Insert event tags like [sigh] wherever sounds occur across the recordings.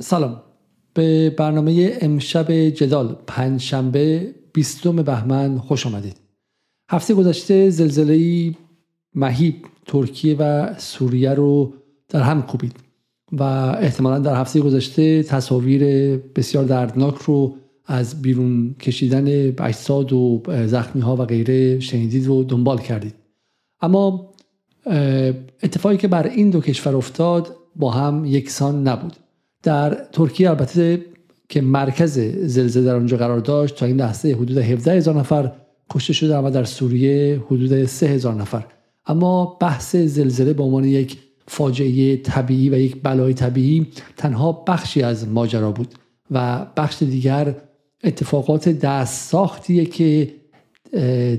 سلام. به برنامه امشب جدال پنج شنبه بیستم بهمن خوش آمدید. هفته گذشته زلزله مهیب ترکیه و سوریه رو در هم کوبید و احتمالا در هفته گذشته تصاویر بسیار دردناک رو از بیرون کشیدن اجساد و زخمی ها و غیره شنیدید و دنبال کردید. اما اتفاقی که بر این دو کشور افتاد با هم یکسان نبود. در ترکیه البته که مرکز زلزله در آنجا قرار داشت تا این لحظه حدود 17 هزار نفر کشته شده اما در سوریه حدود 3 هزار نفر. اما بحث زلزله به عنوان یک فاجعه طبیعی و یک بلای طبیعی تنها بخشی از ماجرا بود و بخش دیگر اتفاقات دست ساختیه که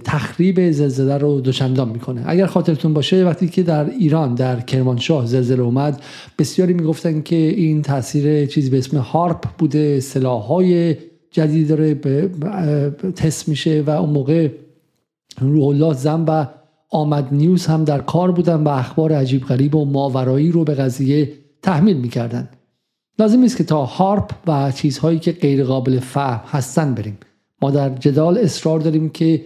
تخریب زلزله رو دوچندان می‌کنه. اگر خاطرتون باشه وقتی که در ایران در کرمانشاه زلزله اومد بسیاری می‌گفتن که این تاثیر چیزی به اسم هارپ بوده سلاحهای جدید داره تست میشه و اون موقع روح الله زن و آمد نیوز هم در کار بودن و اخبار عجیب غریب و ماورایی رو به قضیه تحمیل می‌کردن. لازم نیست که تا هارپ و چیزهایی که غیر قابل فهم هستن بریم. ما در جدال اصرار داریم که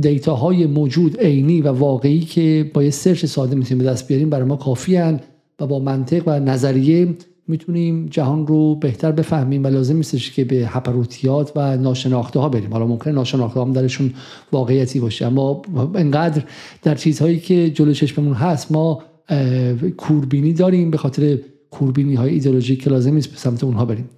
دیتاهای موجود عینی و واقعی که با یه سرچ ساده می‌تونیم به دست بیاریم برای ما کافی هن و با منطق و نظریه می‌تونیم جهان رو بهتر بفهمیم و لازم نیستش که به هپروتیات و ناشناخته ها بریم. حالا ممکنه ناشناخته هم درشون واقعیتی باشه اما انقدر در چیزهایی که جلو چشممون هست ما کوربینی داریم به خاطر کوربینی های ایدئولوژیک که لازم نیست به سمت اونها بریم.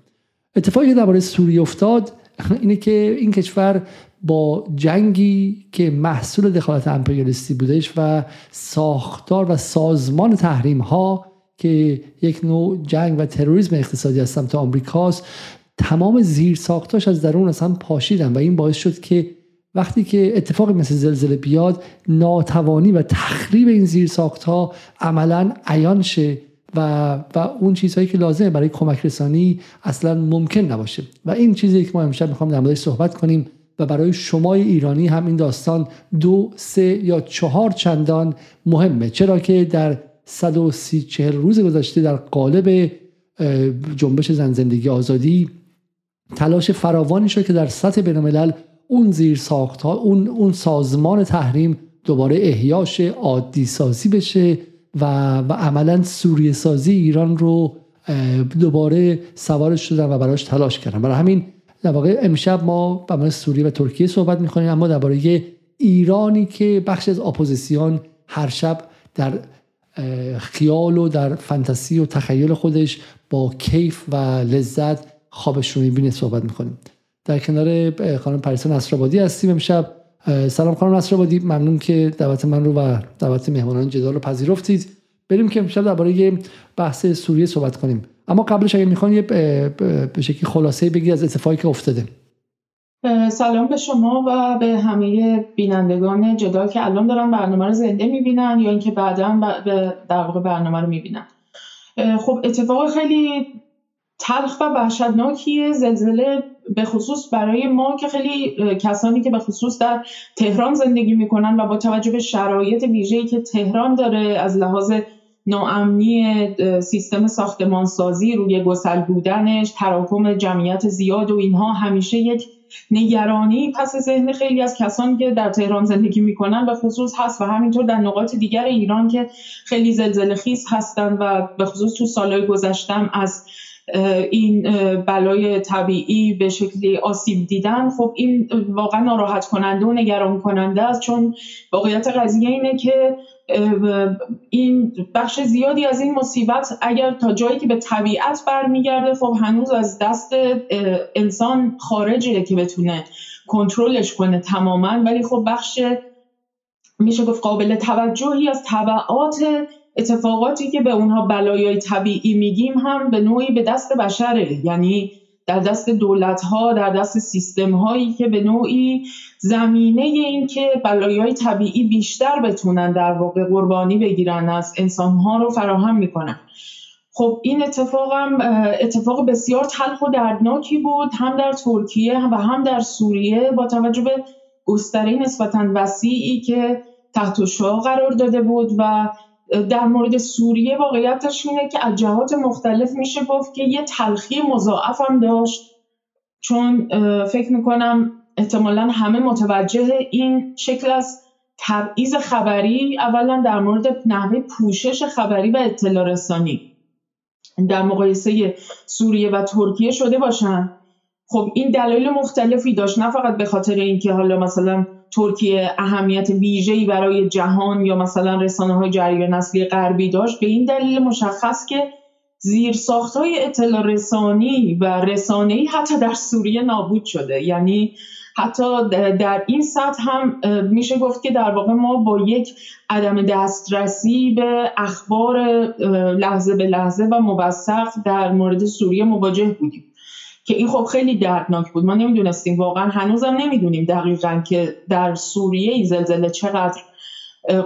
اتفاقی که درباره سوریه افتاد اینه که این کشور با جنگی که محصول دخالت امپریالیستی بودش و ساختار و سازمان تحریم ها که یک نوع جنگ و تروریسم اقتصادی از سمت آمریکاست تمام زیر ساختاش از درون اصلا پاشیدن و این باعث شد که وقتی که اتفاقی مثل زلزله بیاد ناتوانی و تخریب این زیر ساخت ها عملا عیان شه و, و اون چیزهایی که لازمه برای کمک رسانی اصلا ممکن نباشه. و این چیزی که ما امشب می‌خوام در موردش صحبت کنیم و برای شمای ایرانی هم این داستان دو سه یا چهار چندان مهمه. چرا که در 130 روز گذشته در قالب جنبش زن زندگی آزادی تلاش فراوانی شد که در سطح بین اون زیر ساخت ها اون, اون سازمان تحریم دوباره احیاش عادی سازی بشه و, و عملا سوریه سازی ایران رو دوباره سوارش شدن و براش تلاش کردن. برای همین در واقع امشب ما به سوریه و ترکیه صحبت می‌کنیم اما درباره ایرانی که بخش از اپوزیسیون هر شب در خیال و در فانتزی و تخیل خودش با کیف و لذت خوابش رو می‌بینه صحبت می‌کنیم. در کنار خانم پریسا نصرآبادی هستیم امشب. سلام خانم نصرآبادی ممنون که دعوت من رو و دعوت مهمانان جدال رو پذیرفتید. بریم که امشب درباره بحث سوریه صحبت کنیم. اما قبلش اگه می‌خوان یه به شکلی خلاصه بگی از اتفاقی که افتاده. سلام به شما و به همه بینندگان جدال که الان دارن برنامه رو زنده می‌بینن یا اینکه بعدا در واقع برنامه رو می‌بینن. خب اتفاق خیلی تلخ و وحشتناکیه. زلزله به خصوص برای ما که خیلی کسانی که به خصوص در تهران زندگی می‌کنن و با توجه به شرایط ویژه‌ای که تهران داره از لحاظ ناامنی سیستم ساختمانسازی روی گسل بودنش تراکم جمعیت زیاد و اینها همیشه یک نگرانی پس ذهن خیلی از کسانی که در تهران زندگی می‌کنن به خصوص هست و همینطور در نقاط دیگر ایران که خیلی زلزله خیز هستن و به خصوص تو سالهای گذشتم از این بلای طبیعی به شکلی آسیب دیدن. خب این واقعا ناراحت کننده و نگران کننده است چون واقعیت قضیه اینه که این بخش زیادی از این مصیبت اگر تا جایی که به طبیعت برمیگرده خب هنوز از دست انسان خارجه که بتونه کنترلش کنه تماما. ولی خب بخش میشه گفت قابل توجهی از طبعات اتفاقاتی که به اونها بلایای طبیعی میگیم هم به نوعی به دست بشره. یعنی در دست دولت ها در دست سیستم هایی که به نوعی زمینه این که بلایای طبیعی بیشتر بتونن در واقع قربانی بگیرن از انسان ها رو فراهم می‌کنن. خب این اتفاق هم اتفاق بسیار تلخ و دردناکی بود هم در ترکیه و هم در سوریه با توجه به گستره نسبتا وسیعی که تحت شعا قرار داده بود و در مورد سوریه واقعیتش اینه که از جهات مختلف میشه گفت که یه تلخی مضاعف هم داشت. چون فکر می‌کنم احتمالا همه متوجه این شکل از تبعیض خبری اولا در مورد نحوه پوشش خبری و اطلاع رسانی در مقایسه سوریه و ترکیه شده باشن. خب این دلایل مختلفی داشت نه فقط به خاطر اینکه حالا مثلا ترکیه اهمیت ویژه‌ای برای جهان یا مثلا رسانه های جریان اصلی غربی داشت به این دلیل مشخص که زیر های اطلاع رسانی و رسانه‌ای حتی در سوریه نابود شده. یعنی حتی در این سطح هم میشه گفت که در واقع ما با یک عدم دسترسی به اخبار لحظه به لحظه و موثق در مورد سوریه مواجه بودیم. که این خب خیلی دردناک بود. ما نمی‌دونستیم واقعا هنوزم نمی‌دونیم دقیقا که در سوریه این زلزله چقدر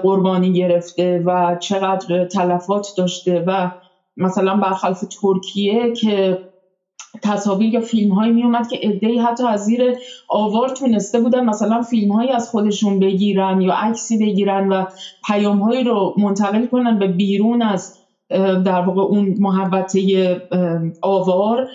قربانی گرفته و چقدر تلفات داشته و مثلا برخلاف ترکیه که تصاویر یا فیلم هایی می اومد که عده‌ای حتی از زیر آوار تونسته بودن مثلا فیلم هایی از خودشون بگیرن یا عکسی بگیرن و پیام هایی رو منتقل کنن به بیرون از در واقع اون محوطه آوار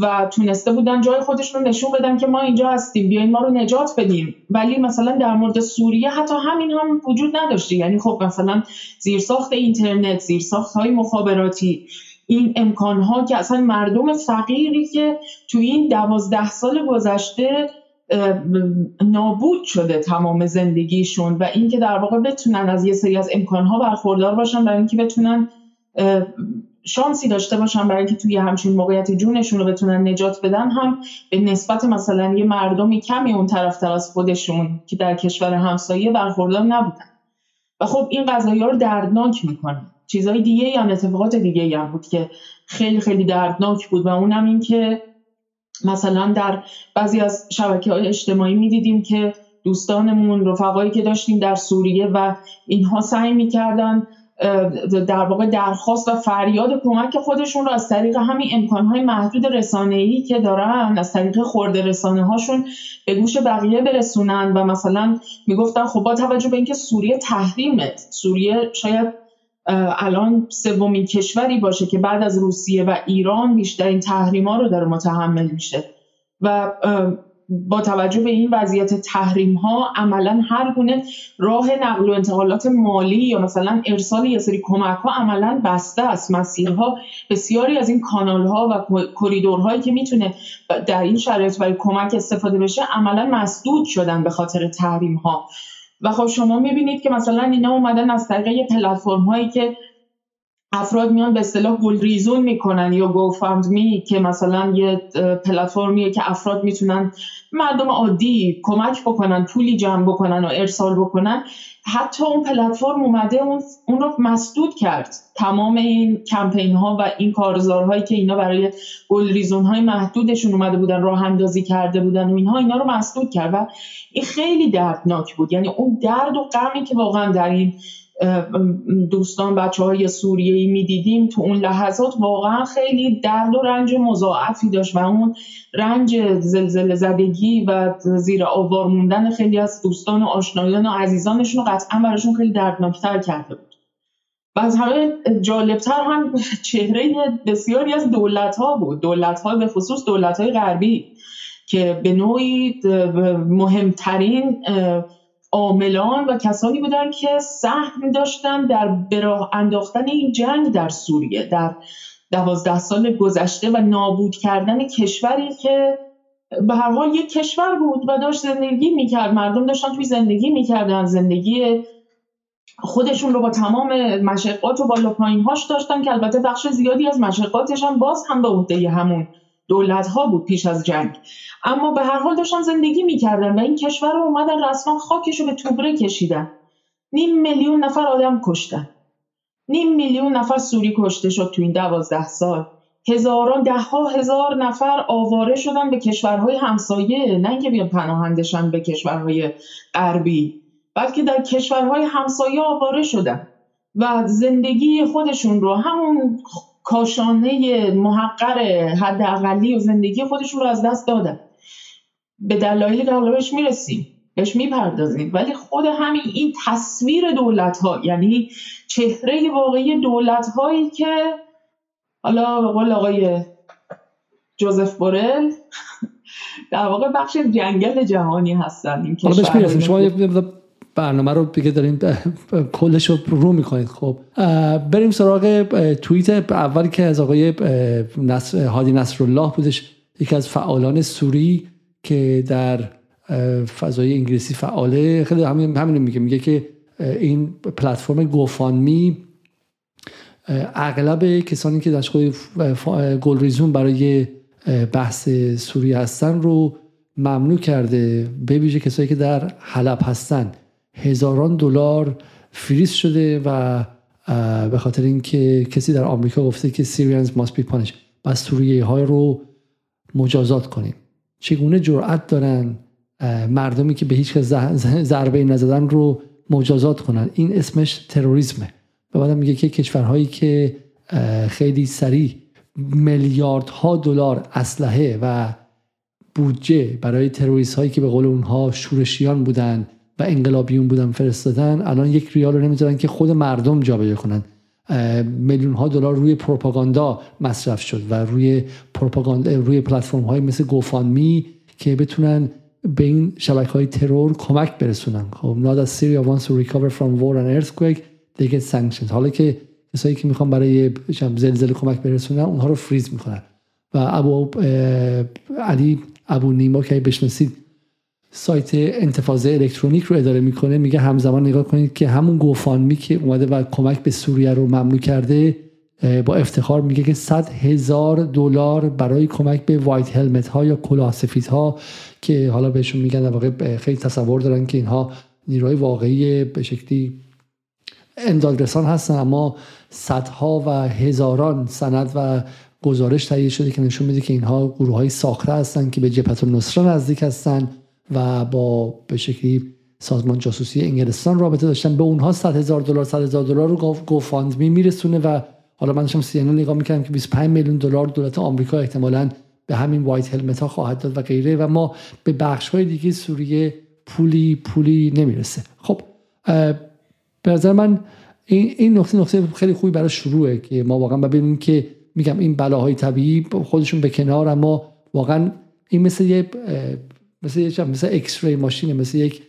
و تونسته بودن جای خودشون رو نشون بدن که ما اینجا هستیم بیاین ما رو نجات بدیم ولی مثلا در مورد سوریه حتی همین هم وجود نداشته. یعنی خب مثلا زیرساخت اینترنت زیرساخت های مخابراتی این امکان ها که اصلا مردم فقیری که تو این دوازده سال گذشته نابود شده تمام زندگیشون و اینکه در واقع بتونن از یه سری از امکانها برخوردار باشن برای اینکه بتونن شانسی داشته باشن برای اینکه توی همچین موقعیت جونشون رو بتونن نجات بدن هم به نسبت مثلا یه مردمی کمی اون طرفتر از خودشون که در کشور همسایه برخوردار نبودن. و خب این قضایی رو دردناک می‌کنه. چیزهای دیگه یا اتفاقات دیگه هم بود که خیلی خیلی دردناک بود و اونم این که مثلا در بعضی از شبکه های اجتماعی می‌دیدیم که دوستانمون رفقایی که داشتیم در سوریه و اینها سعی می‌کردن در واقع درخواست و فریاد کمک خودشون رو از طریق همین امکانهای محدود رسانه‌ای که دارن از طریق خورده رسانه هاشون به گوش بقیه برسونن و مثلا می‌گفتن خب با توجه به اینکه سوریه تحریمه سوریه شاید الان سومین کشوری باشه که بعد از روسیه و ایران بیشترین تحریما رو داره متحمل میشه. و با توجه به این وضعیت تحریم ها عملا هر گونه راه نقل و انتقالات مالی یا مثلا ارسال یه سری کمک ها عملا بسته است. مسیرها بسیاری از این کانال ها و کریدورهایی که می‌تونه در این شرایط برای کمک استفاده بشه عملا مسدود شدن به خاطر تحریم ها و خب شما می‌بینید که مثلا اینا اومدن از طریق پلتفرم هایی که افراد میان به اصطلاح گلریزون می‌کنن یا گوفندمی که مثلا یه پلتفرمیه که افراد می‌تونن مردم عادی کمک بکنن پولی جمع بکنن و ارسال بکنن. حتی اون پلتفرم اومده اون, اون رو مسدود کرد. تمام این کمپین ها و این کارزارهایی که اینا برای گلریزون های محدودشون اومده بودن راه اندازی کرده بودن و اینها اینا رو مسدود کرد و این خیلی دردناک بود. یعنی اون درد و غمی که واقعا در این دوستان بچه های سوریه ای می‌دیدیم تو اون لحظات. واقعا خیلی درد و رنج مضاعفی داشت و اون رنج زلزله زدگی و زیر آوار موندن خیلی از دوستان و آشنایان و عزیزانشون رو قطعا براشون خیلی دردناکتر کرده بود. و از همه جالبتر هم [laughs] چهره بسیاری از دولت ها بود. دولت ها به خصوص دولت های غربی که به نوعی مهمترین عاملان و کسانی بودن که سهم داشتن در براه انداختن این جنگ در سوریه در دوازده سال گذشته و نابود کردن کشوری که به هر حال یک کشور بود و داشت زندگی می‌کرد. مردم داشتن توی زندگی می‌کردن. زندگی خودشون رو با تمام مشقات و بالا پایین هاش داشتن که البته بخش زیادی از مشقاتش هم باز هم به عهده همون دولت ها بود پیش از جنگ. اما به هر حال داشتن زندگی می‌کردن و این کشور رو اومدن رسما خاکش رو به توبره کشیدن. نیم میلیون نفر آدم کشتن. نیم میلیون نفر سوری کشته شد تو این دوازده سال. هزاران ده ها هزار نفر آواره شدن به کشورهای همسایه نه اینکه بیان پناهندشن به کشورهای غربی بلکه در کشورهای همسایه آواره شدن و زندگی خودشون رو همون کاشانه محقر حداقلی و زندگی خودشون رو از دست دادن. به دلایلی که حالا می‌رسیم. بهش می‌پردازیم. ولی خود همین این تصویر دولت ها یعنی چهره واقعی دولت هایی که حالا به قول آقای جوزف بورل در واقع بخش جنگل جهانی هستن. این حالا شما برنامه رو دیگه دارین کلش رو رو می‌کنید خب بریم سراغ توییت اولی که از آقای نصر هادی نصرالله بودش. یکی از فعالان سوری که در فضای انگلیسی فعاله. خیلی همین همین میگه. میگه که این پلتفرم گوفانمی اغلب کسانی که دانشگاه گلریزون برای بحث سوری هستن رو ممنوع کرده. به ویژه کسایی که در حلب هستن. هزاران دلار فریز شده و به خاطر اینکه کسی در آمریکا گفته که سیریانز ماست بی پانش و سوریه های رو مجازات کنیم. چگونه جرأت دارن مردمی که به هیچ ضربه نزدن رو مجازات کنن؟ این اسمش تروریسمه. و بعدم میگه که کشورهایی که خیلی سریع میلیاردها دلار اسلحه و بودجه برای تروریست هایی که به قول اونها شورشیان بودن و انقلابیون بودن فرستادن الان یک ریال رو نمی‌ذارن که خود مردم جابجا کنن. میلیون ها دلار روی پروپاگاندا مصرف شد و روی پروپاگاندا روی پلتفرم های مثل گوفانمی که بتونن به این شبکه های ترور کمک برسونن. خب not as Syria wants to recover from war and earthquake they get sanctions. حالا که کسایی که می‌خوان برای زلزله کمک برسونن اونها رو فریز می‌کنن. و ابو علی ابو نیما که بشناسید سایت انتفاضه الکترونیک رو اداره می‌کنه. میگه همزمان نگاه کنید که همون گوفانمی که اومده و کمک به سوریه رو ممنوع کرده با افتخار میگه که 100 هزار دلار برای کمک به وایت هلمت ها یا کلاه ها که حالا بهشون میگن واقع خیلی تصور دارن که اینها نیروهای واقعی به شکلی امدادرسان هستن اما صدها و هزاران سند و گزارش تهیه شده که نشون میده که اینها گروه های ساخته هستن که به جبهت النصره نزدیک هستن. و با به شکلی سازمان جاسوسی انگلستان رابطه داشتن. به اونها 100 هزار دلار 100 هزار دلار رو گوفاندمی میرسونه و حالا من داشتم سی نگاه می‌کردم که 25 میلیون دلار دولت آمریکا احتمالاً به همین White Helmet ها خواهد داد و غیره و ما به بخش های دیگه سوریه پولی پولی نمی‌رسه. خب به نظر من این این نقطه نقطه خیلی خوبی برای شروعه که ما واقعا ببینیم که میگم این بلاهای طبیعی خودشون به کنار اما واقعا این مثل یه مثل یه مثل X-ray machine ه مثل یک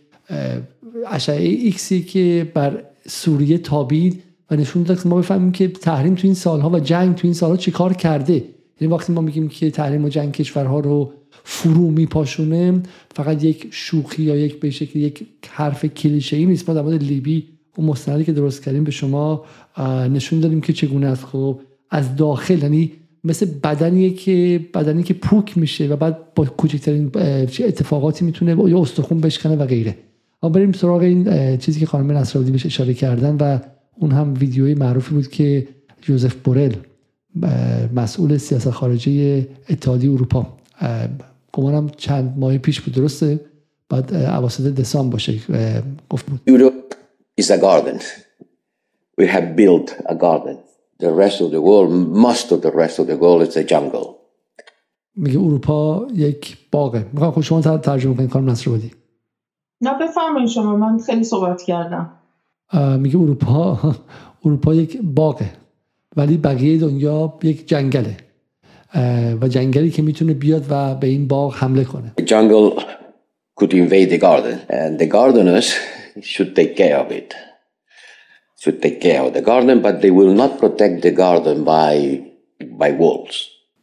اشعه ایکسی که بر سوریه تابید و نشون داد که ما بفهمیم که تحریم تو این سالها و جنگ تو این سالها چیکار کرده. یعنی وقتی ما میگیم که تحریم و جنگ کشورها رو فرو میپاشونه فقط یک شوخی یا یک به شکل یک حرف کلیشه ای نیست. ما در مورد لیبی اون مستندی که درست کردیم به شما نشون دادیم که چگونه است. خب از داخل یعنی مثل بدنیه که بدنی که پوک میشه و بعد با کوچکترین اتفاقاتی می‌تونه یا استخون بشکنه و غیره. اما بریم سراغ این چیزی که خانم نصرالدی بهش اشاره کردن و اون هم ویدیوی معروفی بود که جوزف بورل مسئول سیاست خارجی اتحادیه اروپا. گمانم چند ماه پیش بود درسته؟ بعد اواسط دسامبر باشه گفت بود. Europe is a garden. We have built a garden. The rest of the world most of the rest of the world is a jungle. میگه اروپا یک باغه. می‌خوام خود شما ترجمه کنید کارم نصر بودی نه بفرمایید شما من خیلی صحبت کردم. میگه اروپا [laughs] اروپا یک باغه ولی بقیه دنیا یک جنگله. و جنگلی که می‌تونه بیاد و به این باغ حمله کنه. The jungle could invade the garden and the gardeners should take care of it. should take care of the garden but they will not protect the garden by by walls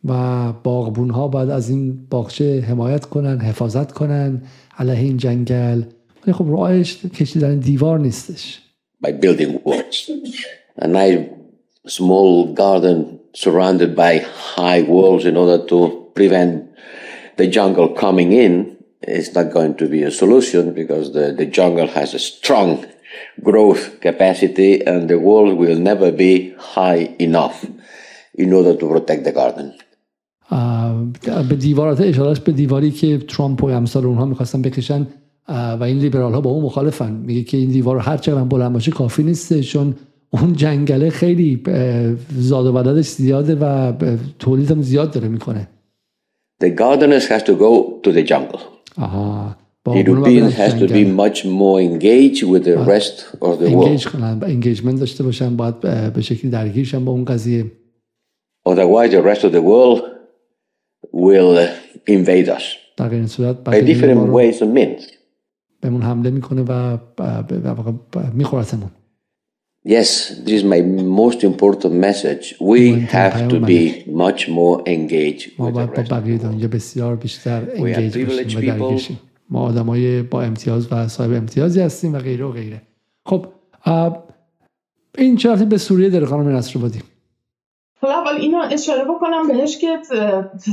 و باغبون ها باید از این باغچه حمایت کنن حفاظت کنن علیه این جنگل ولی خب راهش کشیدن دیوار نیستش by building walls a nice small garden surrounded by high walls in order to prevent the jungle coming in is not going to be a solution because the, the jungle has a strong growth capacity and the wall will never be high enough in order to protect the garden. به دیوارات اشارش به دیواری که ترامپ و امثال اونها می‌خواستن بکشن و این لیبرال ها با اون مخالفن میگه که این دیوار هر چقدر بلند باشه کافی نیست چون اون جنگله خیلی زاد و ولدش زیاده و تولید هم زیاد داره می‌کنه The gardeners has to go to the jungle. آها Europeans has to be much more engaged with the rest of the world. کنن انگیجمنت داشته باشن باید به شکلی درگیرشن با اون قضیه. Otherwise the rest of the world will invade us. در این صورت by different ways and means. بهمون حمله میکنه و میخورتمون. Yes, this is my most important message. We have to be much more engaged with the rest of the world. بسیار ما آدمای با امتیاز و صاحب امتیازی هستیم و غیره و غیره. خب این چه به سوریه داره خانم نصر بادی حالا اول اینو اشاره بکنم بهش که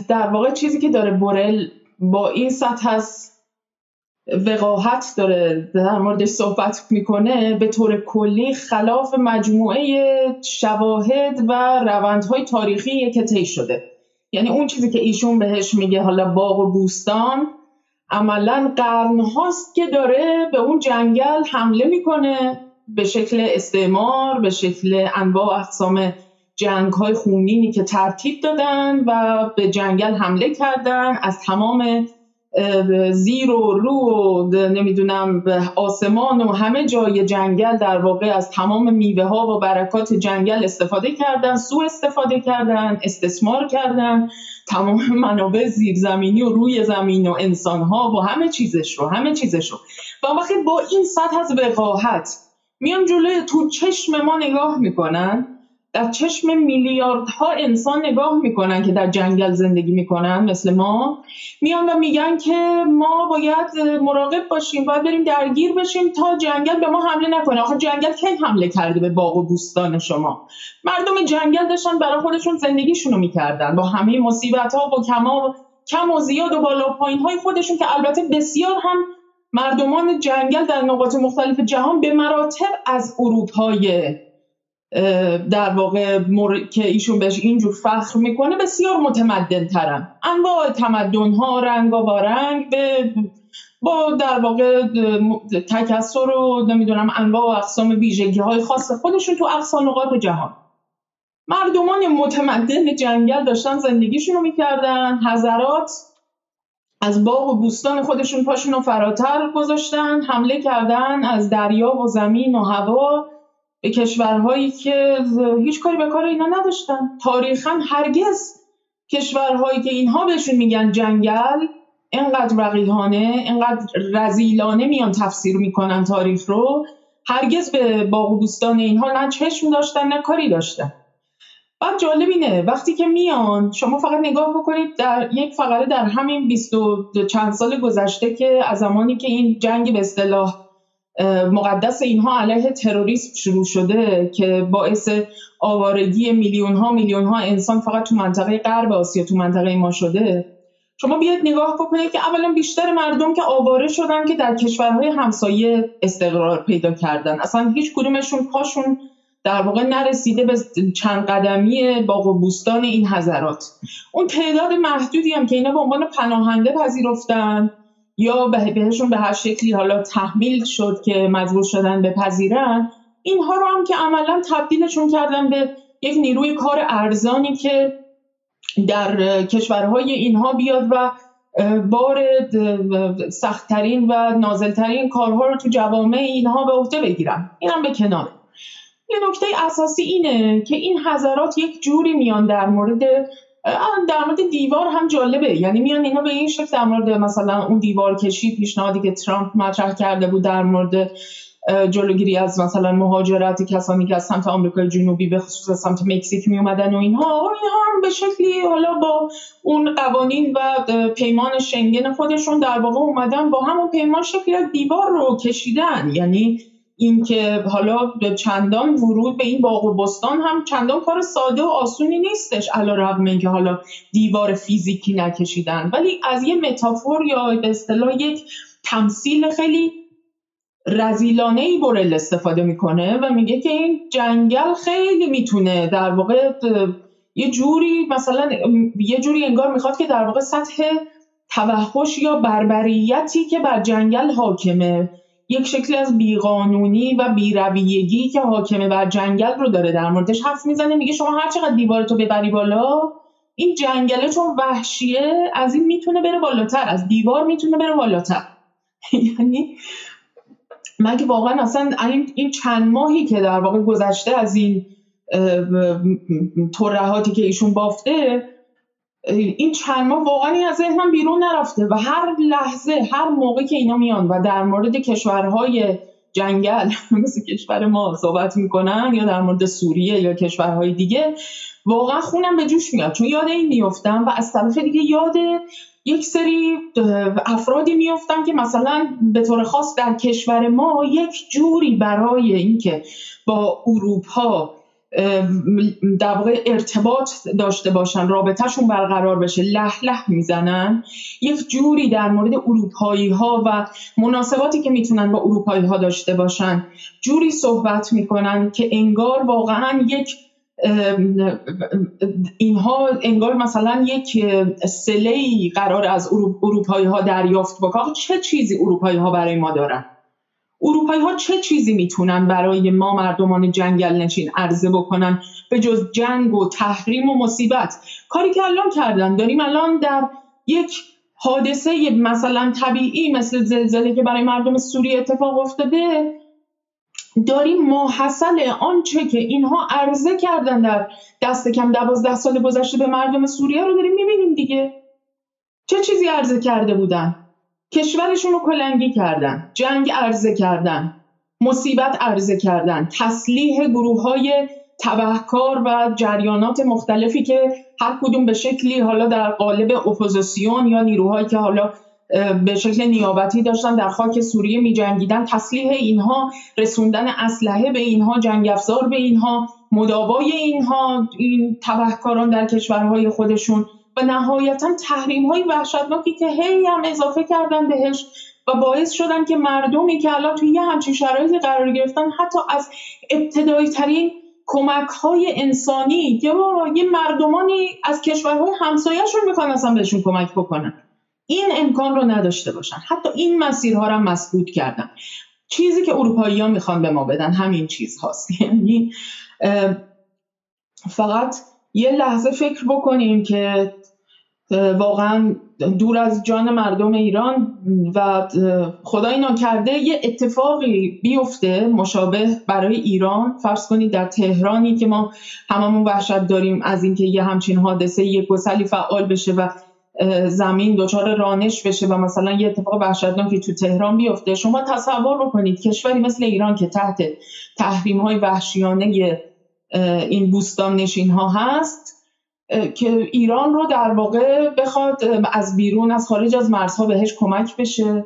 در واقع چیزی که داره بورل با این سطح از وقاحت داره در موردش صحبت می‌کنه به طور کلی خلاف مجموعه شواهد و روندهای تاریخی که طی شده. یعنی اون چیزی که ایشون بهش میگه حالا باغ و بوستان عملا قرن هاست که داره به اون جنگل حمله می‌کنه به شکل استعمار به شکل انواع و اقسام جنگ های خونینی که ترتیب دادن و به جنگل حمله کردن از تمام زیر و رو و نمی‌دونم آسمان و همه جای جنگل در واقع از تمام میوه ها و برکات جنگل استفاده کردن سو استفاده کردن استثمار کردن تمام منابع زیرزمینی و روی زمین و انسان ها و همه چیزش رو همه چیزش رو. و وقتی با این سطح از وقاحت میان جلوی تو چشم ما نگاه می‌کنن در چشم میلیاردها انسان نگاه می‌کنن که در جنگل زندگی می‌کنن مثل ما. میان و میگن که ما باید مراقب باشیم باید بریم درگیر بشیم تا جنگل به ما حمله نکنه. آخه جنگل کی حمله کرده به باغ و بوستان شما؟ مردم جنگل داشتن برای خودشون زندگیشونو می‌کردن. با همه مصیبت ها و کما کم و زیاد و بالا پایین های خودشون که البته بسیار هم مردمان جنگل در نقاط مختلف جهان به مراتب از اروپای در واقع که ایشون بهش اینجور فخر می‌کنه بسیار متمدن ترن انواع تمدن ها رنگ و رنگ به با در واقع تکسر و نمی‌دونم انواع و اقسام ویژگی های خاص خودشون تو اقصا نقاط جهان. مردمان متمدن جنگل داشتن زندگیشون رو می‌کردن حضرات از باغ و بوستان خودشون پاشون رو فراتر گذاشتن حمله کردن از دریا و زمین و هوا. کشورهایی که هیچ کاری به کار اینا نداشتن. تاریخا هرگز کشورهایی که اینها بهشون میگن جنگل اینقدر وقیهانه اینقدر رزیلانه میان تفسیر می‌کنن تاریخ رو هرگز به باغ و اینها نه چشم داشتن نه کاری داشتن. بعد جالب اینه وقتی که میان شما فقط نگاه بکنید در یک فقره در همین بیست و چند سال گذشته که از زمانی که این جنگ به اصطلاح مقدس اینها علیه تروریسم شروع شده که باعث آوارگی میلیون ها میلیون ها انسان فقط تو منطقه غرب آسیا تو منطقه ما شده. شما بیاید نگاه بکنید که اولا بیشتر مردم که آواره شدن که در کشورهای همسایه استقرار پیدا کردن. اصلا هیچ کدومشون پاشون در واقع نرسیده به چند قدمی باغ و بوستان این حضرات. اون تعداد محدودی هم که اینا به عنوان پناهنده پذیرفتن یا بهشون به هر شکلی حالا تحمیل شد که مجبور شدن بپذیرن اینها رو هم که عملا تبدیلشون کردن به یک نیروی کار ارزانی که در کشورهای اینها بیاد و بار سختترین و نازلترین کارها رو تو جوامع اینها به عهده بگیرن. اینم به کنار. یه نکته اساسی اینه که این حضرات یک جوری میان در مورد در مورد دیوار هم جالبه. یعنی میان اینا به این شکل در مورد مثلا اون دیوار کشی پیشنهادی که ترامپ مطرح کرده بود در مورد جلوگیری از مثلا مهاجرت کسانی که از سمت آمریکای جنوبی به خصوص از سمت مکزیک می اومدن و اینها اینها هم به شکلی حالا با اون قوانین و پیمان شنگن خودشون در واقع اومدن با همون پیمان شکلی دیوار رو کشیدن. یعنی اینکه حالا چندان ورود به این باغ و بستان هم چندان کار ساده و آسونی نیستش. علا رقم اینکه حالا دیوار فیزیکی نکشیدن. ولی از یه متافور یا به اصطلاح یک تمثیل خیلی رزیلانه ای برل استفاده می‌کنه و میگه که این جنگل خیلی می‌تونه در واقع یه جوری مثلا یه جوری انگار می‌خواد که در واقع سطح توحش یا بربریتی که بر جنگل حاکمه. یک شکلی از بیقانونی و بیرویگی که حاکمه بر جنگل رو داره در موردش حرف می‌زنه. میگه شما هر چقدر دیوارتو ببری بالا این جنگله چون وحشیه از این می‌تونه بره بالاتر از دیوار می‌تونه بره بالاتر. [laughs] یعنی مگه واقعا اصلا این چند ماهی که در واقع گذشته از این ترهاتی که ایشون بافته این چند ماه واقعا از ذهنم بیرون نرفته و هر لحظه هر موقع که اینا میان و در مورد کشورهای جنگل [laughs] مثل کشور ما صحبت می‌کنن یا در مورد سوریه یا کشورهای دیگه واقعا خونم به جوش میاد. چون یاد این میفتم و از طرف دیگه یاد یک سری افرادی میفتم که مثلا به طور خاص در کشور ما یک جوری برای اینکه با اروپا در واقع ارتباط داشته باشن رابطهشون برقرار بشه لح لح می‌زنن. یک جوری در مورد اروپایی ها و مناسباتی که می‌تونن با اروپایی ها داشته باشن جوری صحبت می‌کنن که انگار واقعا یک اینها انگار مثلا یک سله قرار از اروپایی ها دریافت بکنن. چه چیزی اروپایی ها برای ما دارن؟ اروپایی ها چه چیزی می‌تونن برای ما مردمان جنگل نشین عرضه بکنن؟ به جز جنگ و تحریم و مصیبت. کاری که الان کردن داریم الان در یک حادثه مثلا طبیعی مثل زلزله که برای مردم سوریه اتفاق افتاده داریم ماحصل آنچه که اینها عرضه کردن در دست کم دوازده سال گذشته به مردم سوریه رو داریم می‌بینیم دیگه. چه چیزی عرضه کرده بودن؟ کشورشون رو کلنگی کردن جنگ عرضه کردن مصیبت عرضه کردن تسلیح گروه های تبهکار و جریانات مختلفی که هر کدوم به شکلی حالا در قالب اپوزیسیون یا نیروهایی که حالا به شکل نیابتی داشتن در خاک سوریه می جنگیدن تسلیح اینها رسوندن اسلحه به اینها جنگ افزار به اینها مداوای اینها این تبهکاران در کشورهای خودشون. و نهایتا تحریم های وحشتناکی که هی هم اضافه کردن بهش و باعث شدن که مردمی که الان توی یه همچین شرایطی قرار گرفتن حتی از ابتدایی ترین کمک های انسانی یا یه مردمانی از کشورهای همسایهشون می‌خوان اصلا بهشون کمک بکنن. این امکان رو نداشته باشن. حتی این مسیرها رو مسدود کردن. چیزی که اروپایی ها می‌خوان به ما بدن همین چیز هاست. [laughs] یعنی فقط یه لحظه فکر بکنیم که واقعا دور از جان مردم ایران و خدا اینا کرده یه اتفاقی بیفته مشابه برای ایران. فرض کنید در تهرانی که ما هممون وحشت داریم از اینکه یه همچین حادثه یه گسلی فعال بشه و زمین دچار رانش بشه و مثلا یه اتفاق وحشتناکی تو تهران بیفته. شما تصور بکنید کشوری مثل ایران که تحت تحریم های وحشیانه این بوستان نشین ها هست که ایران رو در واقع بخواد از بیرون از خارج از مرزها بهش کمک بشه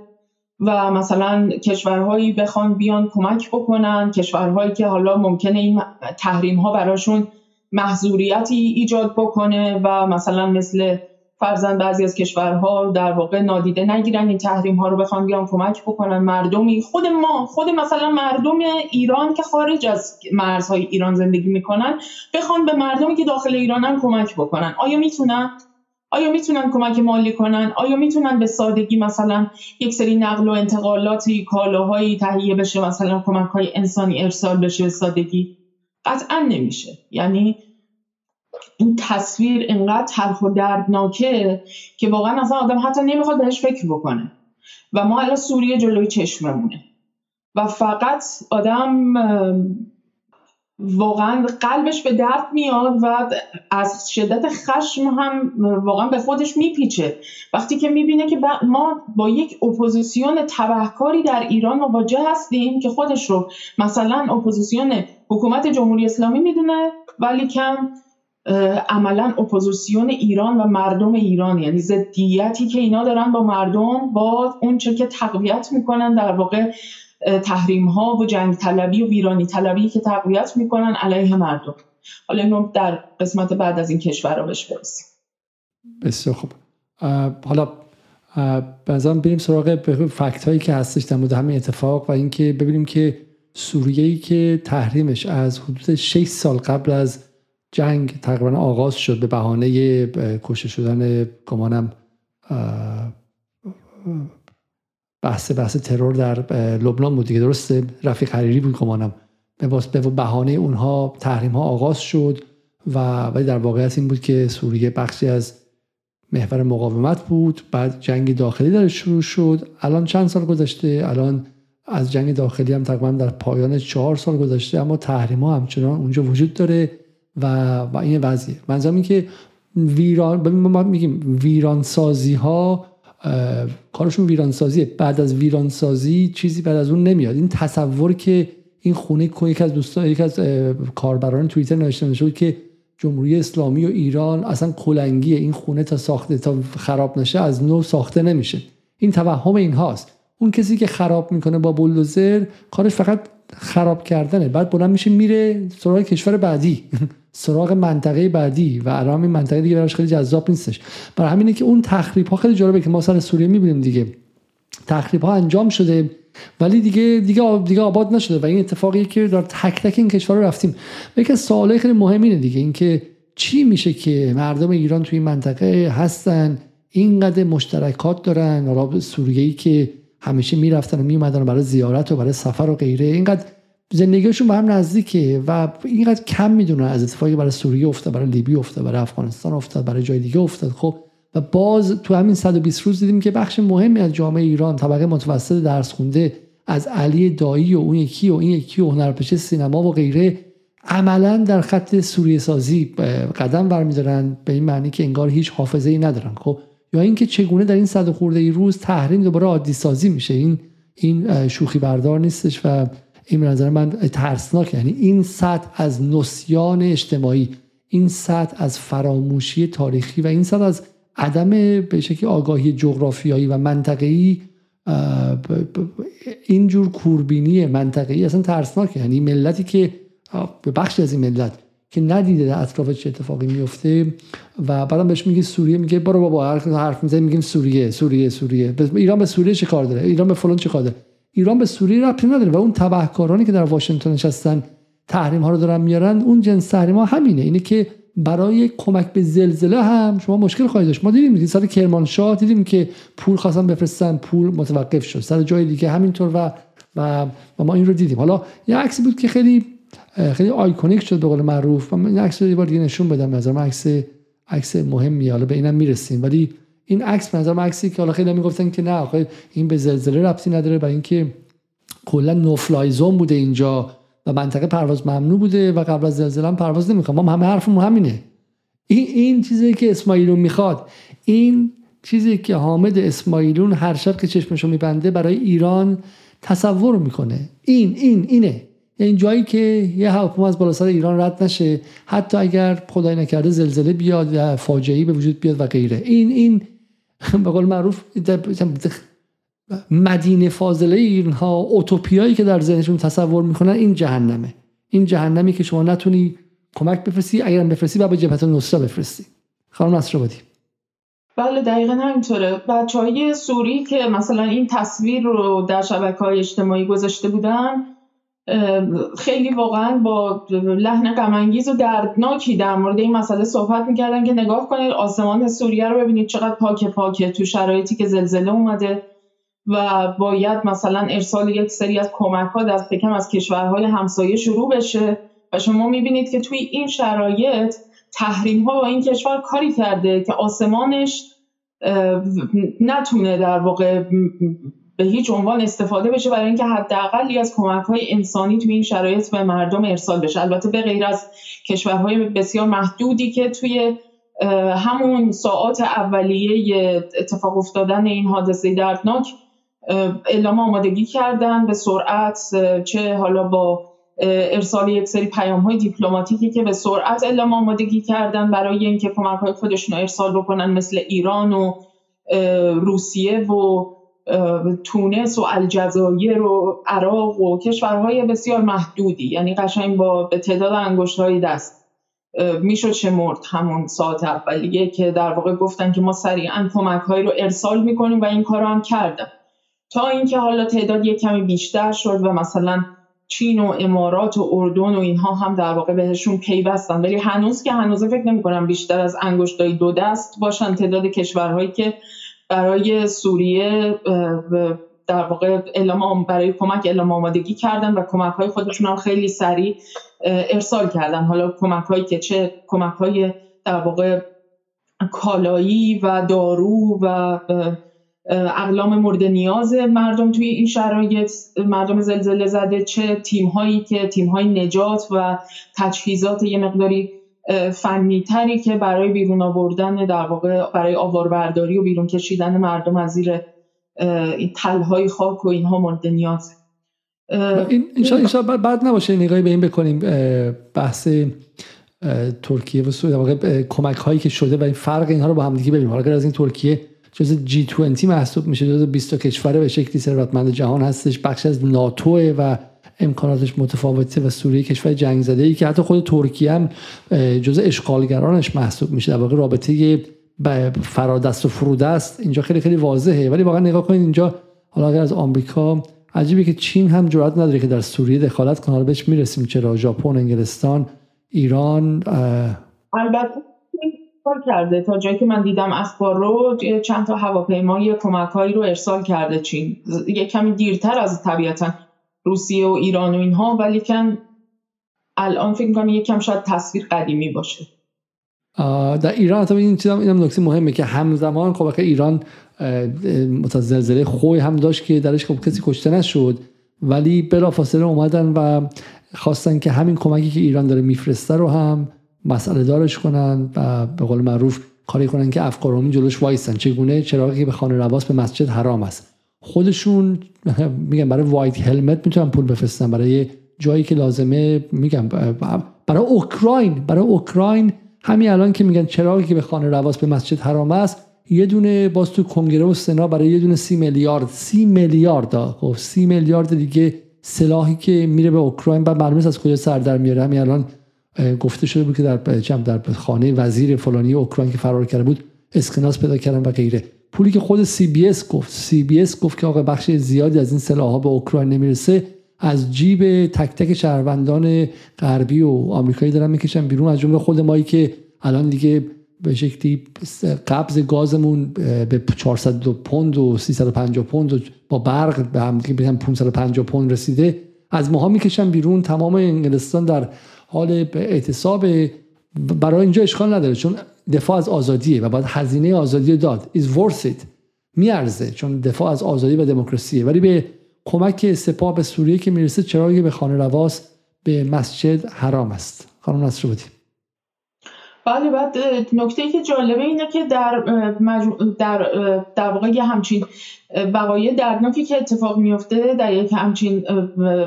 و مثلا کشورهایی بخوان بیان کمک بکنن کشورهایی که حالا ممکنه این تحریم ها براشون محضوریتی ایجاد بکنه و مثلا مثل فرزن بعضی از کشورها در واقع نادیده نگیرن این تحریم ها رو بخوان بیان کمک بکنن. مردمی خود ما خود مثلا مردم ایران که خارج از مرزهای ایران زندگی می‌کنن بخوان به مردمی که داخل ایرانن کمک بکنن. آیا می‌تونن؟ آیا می‌تونن کمک مالی کنن؟ آیا می‌تونن به سادگی مثلا یک سری نقل و انتقالاتی کالاهایی تهیه بشه مثلا کمک های انسانی ارسال بشه به سادگی؟ قطعا نمیشه. یعنی این تصویر انقدر تلخ و دردناکه که واقعا اصلا آدم حتی نمی‌خواد بهش فکر بکنه. و ما الان سوریه جلوی چشممونه. و فقط آدم واقعا قلبش به درد میاد و از شدت خشم هم واقعا به خودش میپیچه. وقتی که می‌بینه که ما با یک اپوزیسیون تبهکاری در ایران مواجه هستیم که خودش رو مثلا اپوزیسیون حکومت جمهوری اسلامی می‌دونه ولی کم عملا اپوزیسیون ایران و مردم ایران یعنی ضدیتی که اینا دارن با مردم با اون چه که تقویت می‌کنن در واقع تحریم ها و جنگ طلبی و ویرانی طلبی که تقویت می‌کنن علیه مردم. حالا اینو در قسمت بعد از این کشور رو بهش برسیم. بسیار خوب. حالا بنظرم بریم سراغ فکت هایی که هستش در مورد همین اتفاق و اینکه ببینیم که سوریه که تحریمش از حدود 6 سال قبل از جنگ تقریبا آغاز شد به بهانه کشته شدن گمانم بحث بحث ترور در لبنان بود دیگه. درسته؟ رفیق حریری بود گمانم. به بهانه اونها تحریم ها آغاز شد و ولی در واقعیت این بود که سوریه بخشی از محور مقاومت بود. بعد جنگ داخلی در شروع شد. الان چند سال گذشته؟ الان از جنگ داخلی هم تقریبا در پایان چهار سال گذشته اما تحریم ها همچنان اونجا وجود داره. و, و این وضعیه. منظورم این که ویران ما میگیم ویرانسازی ها کارشون ویرانسازیه. بعد از ویرانسازی چیزی بعد از اون نمیاد. این تصور که این خونه یک از دوستان یک از کاربران توییتر نوشته شد که جمهوری اسلامی و ایران اصلا کلنگیه. این خونه تا ساخته تا خراب نشه از نو ساخته نمیشه. این توهم این هاست اون کسی که خراب می‌کنه با بولدوزر کارش فقط خراب کردنه. بعد بلند میشه میره سراغ کشور بعدی. [laughs] سراغ منطقه بعدی. و الان این منطقه دیگه براش خیلی جذاب نیستش. برای همینه که اون تخریب ها خیلی جالبه که ما سر سوریه می‌بینیم دیگه. تخریب ها انجام شده ولی دیگه دیگه دیگه آباد نشده. و این اتفاقی که در تک تک این کشور رو رفتیم. و یکی از سوالای خیلی مهم دیگه. اینکه چی میشه که مردم ایران توی این منطقه هستن اینقدر مشترکات دارن حالا سوریه که همیشه می‌رفتن و میومدن برای زیارت و برای سفر و غیره. اینقدر زندگیشون به هم نزدیکه و اینقدر کم می‌دونن از اتفاقی برای سوریه افتاد برای لیبی افتاد برای افغانستان افتاد برای جای دیگه افتاد. خب و باز تو همین 120 روز دیدیم که بخش مهمی از جامعه ایران طبقه متوسط درس خونده از علی دایی و اون یکی و این یکی و هنرپیشه سینما و غیره عملا در خط سوریه سازی قدم برمیدارن. به این معنی که انگار هیچ حافظه ای ندارن. خب یا اینکه چگونه در این صد خورده ای روز تحریم دوباره عادی سازی میشه. این این شوخی بردار نیستش و این نظر من ترسناک یعنی این سطح از نسیان اجتماعی این سطح از فراموشی تاریخی و این سطح از عدم به شکل آگاهی جغرافیایی و منطقه‌ای اینجور کوربینی منطقه‌ای اصلا ترسناکه. یعنی ملتی که به بخش از این ملت که ندیده در اطراف چه اتفاقی میفته و بعدم بهش میگه سوریه میگه برو بابا حرف می‌زنه میگیم سوریه سوریه سوریه. ایران به سوریه چه کار داره؟ ایران به فلان چه کار داره؟ ایران به سوریه ربطی نداره و اون تبهکارانی که در واشنگتن نشستن تحریم ها رو دارن میارن اون جنس تحریم ها همینه. اینه که برای کمک به زلزله هم شما مشکل خواهید داشت. ما دیدیم سر کرمانشاه دیدیم که پول خواستن بفرستن پول متوقف شد. سر جای دیگه همینطور و و, و ما این رو دیدیم. حالا یه عکسی بود که خیلی خیلی آیکونیک شد به قول معروف. من عکس رو یه بار دیگه نشون بدم. نظر من عکس عکس مهمی حالا به اینم می‌رسیم. ولی این عکس نظر من عکسی که حالا خیلی می‌گفتن که نه آخه این به زلزله ربطی نداره برای اینکه کلا نوفلای زون بوده اینجا و منطقه پرواز ممنوع بوده و قبل از زلزله هم پرواز نمی‌کنه ما همه حرفمون همینه. این این چیزی که اسماعیلون می‌خواد این چیزی که حامد اسماعیلون هر شب که چشمشو میبنده برای ایران تصور می‌کنه. این این اینه. این جایی که یه هواپیما از بالا سر ایران رد نشه حتی اگر خدای نکرده زلزله بیاد یا فاجعه‌ای به وجود بیاد و غیره. این این [laughs] به قول معروف مدینه فاضله اینها اوتوپیایی که در ذهنشون تصور می‌کنن این جهنمه. این جهنمی که شما نتونی کمک بفرستی اگرم بفرستی بعد به جبهت نصره بفرستی. خانم نصرآبادی. بله دقیقا همینطوره. بچه های سوری که مثلا این تصویر رو در شبکه های اجتماعی گذاشته بودن خیلی واقعا با لحن غمانگیز و دردناکی در مورد این مسئله صحبت می‌کردن که نگاه کنید آسمان سوریه رو ببینید چقدر پاک پاکه تو شرایطی که زلزله اومده و باید مثلا ارسال یک سری از کمک ها دست کم از کشورهای همسایه شروع بشه و شما می‌بینید که توی این شرایط تحریم ها با این کشور کاری کرده که آسمانش نتونه در واقع به هیچ عنوان استفاده بشه برای اینکه حداقلی از کمک های انسانی توی این شرایط به مردم ارسال بشه. البته به غیر از کشورهای بسیار محدودی که توی همون ساعات اولیه اتفاق افتادن این حادثه دردناک اعلام آمادگی کردن به سرعت چه حالا با ارسال یک سری پیام های دیپلماتیکی که به سرعت اعلام آمادگی کردن برای اینکه کمک های خودشون رو ارسال بکنن مثل ایران و روسیه و تونس و الجزایر و عراق و کشورهای بسیار محدودی. یعنی قشنگ با به تعداد انگشت های دست می‌شد شمرد همون ساعت اولیه که در واقع گفتن که ما سریعا کمک رو ارسال می‌کنیم و این کار هم کردن. تا اینکه حالا تعداد یک کمی بیشتر شد و مثلا چین و امارات و اردن و اینها هم در واقع بهشون پیوستن. ولی هنوز که هنوز فکر نمی کنم بیشتر از انگشتای دو دست باشن تعداد کشورهایی که برای سوریه در واقع اعلام برای کمک اعلام آمادگی کردن و کمک های خودشون هم خیلی سریع ارسال کردن. حالا کمک هایی که چه کمک های در واقع کالایی و دارو و اقلام مورد نیاز مردم توی این شرایط مردم زلزله زده چه تیم هایی که تیم های نجات و تجهیزات یه مقداری فنی تری که برای بیرون آوردن در واقع برای آواربرداری و بیرون کشیدن مردم از زیر این تلهای خاک و اینها مورد نیاز. این انشاء بعد نباشه نگاهی به این بکنیم. بحث ترکیه و سوریه کمک هایی که شده و این فرق اینها رو با هم دیگه ببینیم اگر از این ترکیه جز جی 20 محسوب میشه جز 20 کشور به شکلی ثروتمند جهان هستش. بخش از ناتو و امکاناتش متفاوته و سوریه کشور جنگ زده ای که حتی خود ترکیه هم جز اشغالگرانش محسوب میشه. در واقع رابطه فرادست و فرودست اینجا خیلی خیلی واضحه. ولی واقعا نگاه کنید اینجا حالا اگر از آمریکا عجیبه که چین هم جرئت نداره که در سوریه دخالت کنه. حالا بهش می‌رسیم چرا؟ ژاپن انگلستان ایران البته کرده. تا جایی که من دیدم اخبار رو چند تا هواپیمای کمکهایی رو ارسال کرده چین. یه کمی دیرتر از طبیعتا. روسیه و ایران و اینها ولی کن الان فکر کنم یه کم شاید تصویر قدیمی باشه. در ایران حتی این چیزم اینم نکته مهمه که همزمان خب ایران متزلزله خوی هم داشت که درش خب کسی کشته نشد ولی بلافاصله اومدن و خواستن که همین کمکی که ایران داره میفرسته رو هم مسئله دارش کنن و به قول معروف کاری کنن که افکار جلوش وایسن چگونه؟ که به خانه رواس به مسجد حرام است. خودشون میگن برای وایت هلمت می‌تونن پول بفرستن. برای جایی که لازمه میگم برای اوکراین برای اوکراین همین الان که میگن چراغی که به خانه رواس به مسجد حرام است یه دونه باز تو کنگره و سنا برای یه دونه سی میلیارد سی میلیارد خب سی میلیارد دیگه سلاحی که میره به اوکراین بعد معلومه از کجا سر در میاره. همین الان گفته شده بود که در در خانه وزیر فلانی اوکراین که فرار کرده بود اسکناس پیدا کردن و غیره. پولی که خود سی بی اس گفت. سی بی اس گفت که آقا بخش زیادی از این سلاح ها به اوکراین نمی‌رسه. از جیب تک تک شهروندان غربی و آمریکایی دارن می‌کشن بیرون. از جمله خود مایی که الان دیگه به شکلی قبض گازمون به 400 پوند و 350 پوند و با برق به هم دیگه 550 پوند رسیده. از ماها می‌کشن بیرون. تمام انگلستان در حال اعتصاب برای اینجا اشکال نداره چون دفاع از آزادیه و باید هزینه آزادی داد. Is worth it. میارزه چون دفاع از آزادی و دموکراسیه. ولی به کمک سپاه به سوریه که می‌رسه چراغی به خانه رواس به مسجد حرام است. خانم نصر بودیم بله بعد نکته که جالبه اینه که در در در واقع همچین وقایع دردناکی که اتفاق میفته در یک همچین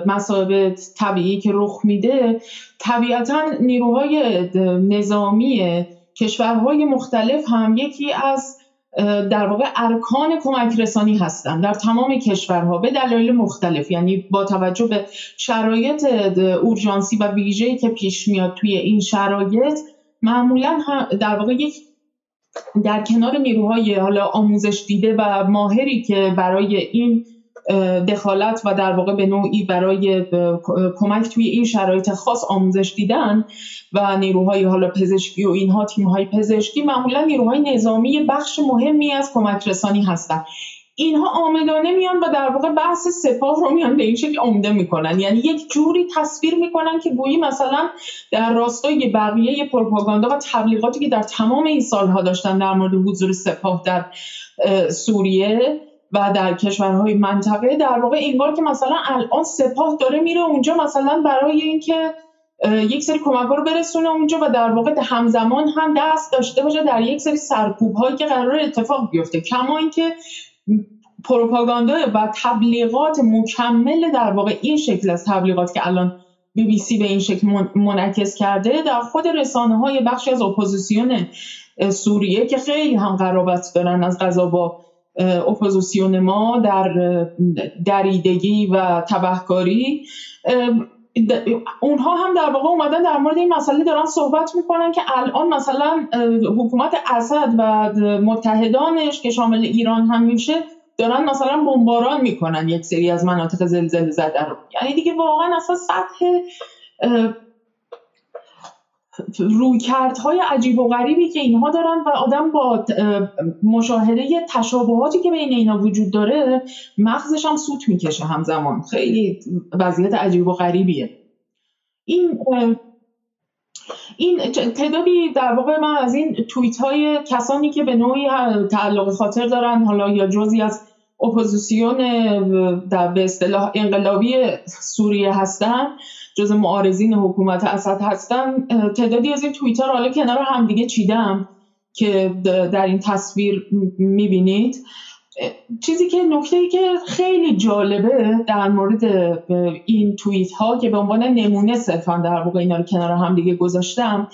مصائب طبیعی که رخ میده طبیعتا نیروهای نظامی کشورهای مختلف هم یکی از در واقع ارکان کمک رسانی هستند در تمام کشورها به دلایل مختلف. یعنی با توجه به شرایط اورژانسی و ویژه‌ای که پیش میاد توی این شرایط معمولا در واقع یک در کنار نیروهای حالا آموزش دیده و ماهری که برای این دخالت و در واقع به نوعی برای کمک توی این شرایط خاص آموزش دیدن و نیروهای حالا پزشکی و اینها تیمهای پزشکی معمولا نیروهای نظامی بخش مهمی از کمک رسانی هستند اینها آمدانه میان و در واقع بحث سپاه رو میان به این شکل عمده می‌کنن. یعنی یک جوری تصویر می‌کنن که گویی مثلا در راستای بقیه پروپاگاندا و تبلیغاتی که در تمام این سالها داشتن در مورد حضور سپاه در سوریه و در کشورهای منطقه در واقع انگار که مثلا الان سپاه داره میره اونجا مثلا برای اینکه یک سری کمک رو برسونه اونجا و در واقع همزمان هم دست داشته باشه در یک سری سرکوب هایی که قرار اتفاق بیفته. کما اینکه پروپاگاندا و تبلیغات مکمل در واقع این شکل از تبلیغات که الان بی بی سی به این شکل منعکس کرده در خود رسانه های بخشی از اپوزیسیون سوریه که خیلی هم قرابت دارن از قضا با اپوزیسیون ما در دریدگی و تبهکاری اونها هم در واقع اومدن در مورد این مسئله دارن صحبت می‌کنن که الان مثلا حکومت اسد و متحدانش که شامل ایران هم میشه دارن مثلا بمباران می‌کنن یک سری از مناطق زلزله زده رو. یعنی دیگه واقعا اصلا سطح رویکردهای عجیب و غریبی که اینها دارن و آدم با مشاهده تشابهاتی که بین اینا وجود داره مغزش هم سوت می‌کشه همزمان. خیلی وضعیت عجیب و غریبیه. این این تعدادی در واقع من از این توییت های کسانی که به نوعی تعلق خاطر دارن حالا یا جزی از اپوزیسیون در به اصطلاح انقلابی سوریه هستن جز معارضین حکومت اسد هستن تعدادی از این رو حالا کنار هم دیگه چیدم که در این تصویر می‌بینید. چیزی که نکته ای که خیلی جالبه در مورد این توییت ها که به عنوان نمونه صرفا در واقع اینا رو کنار هم دیگه گذاشتم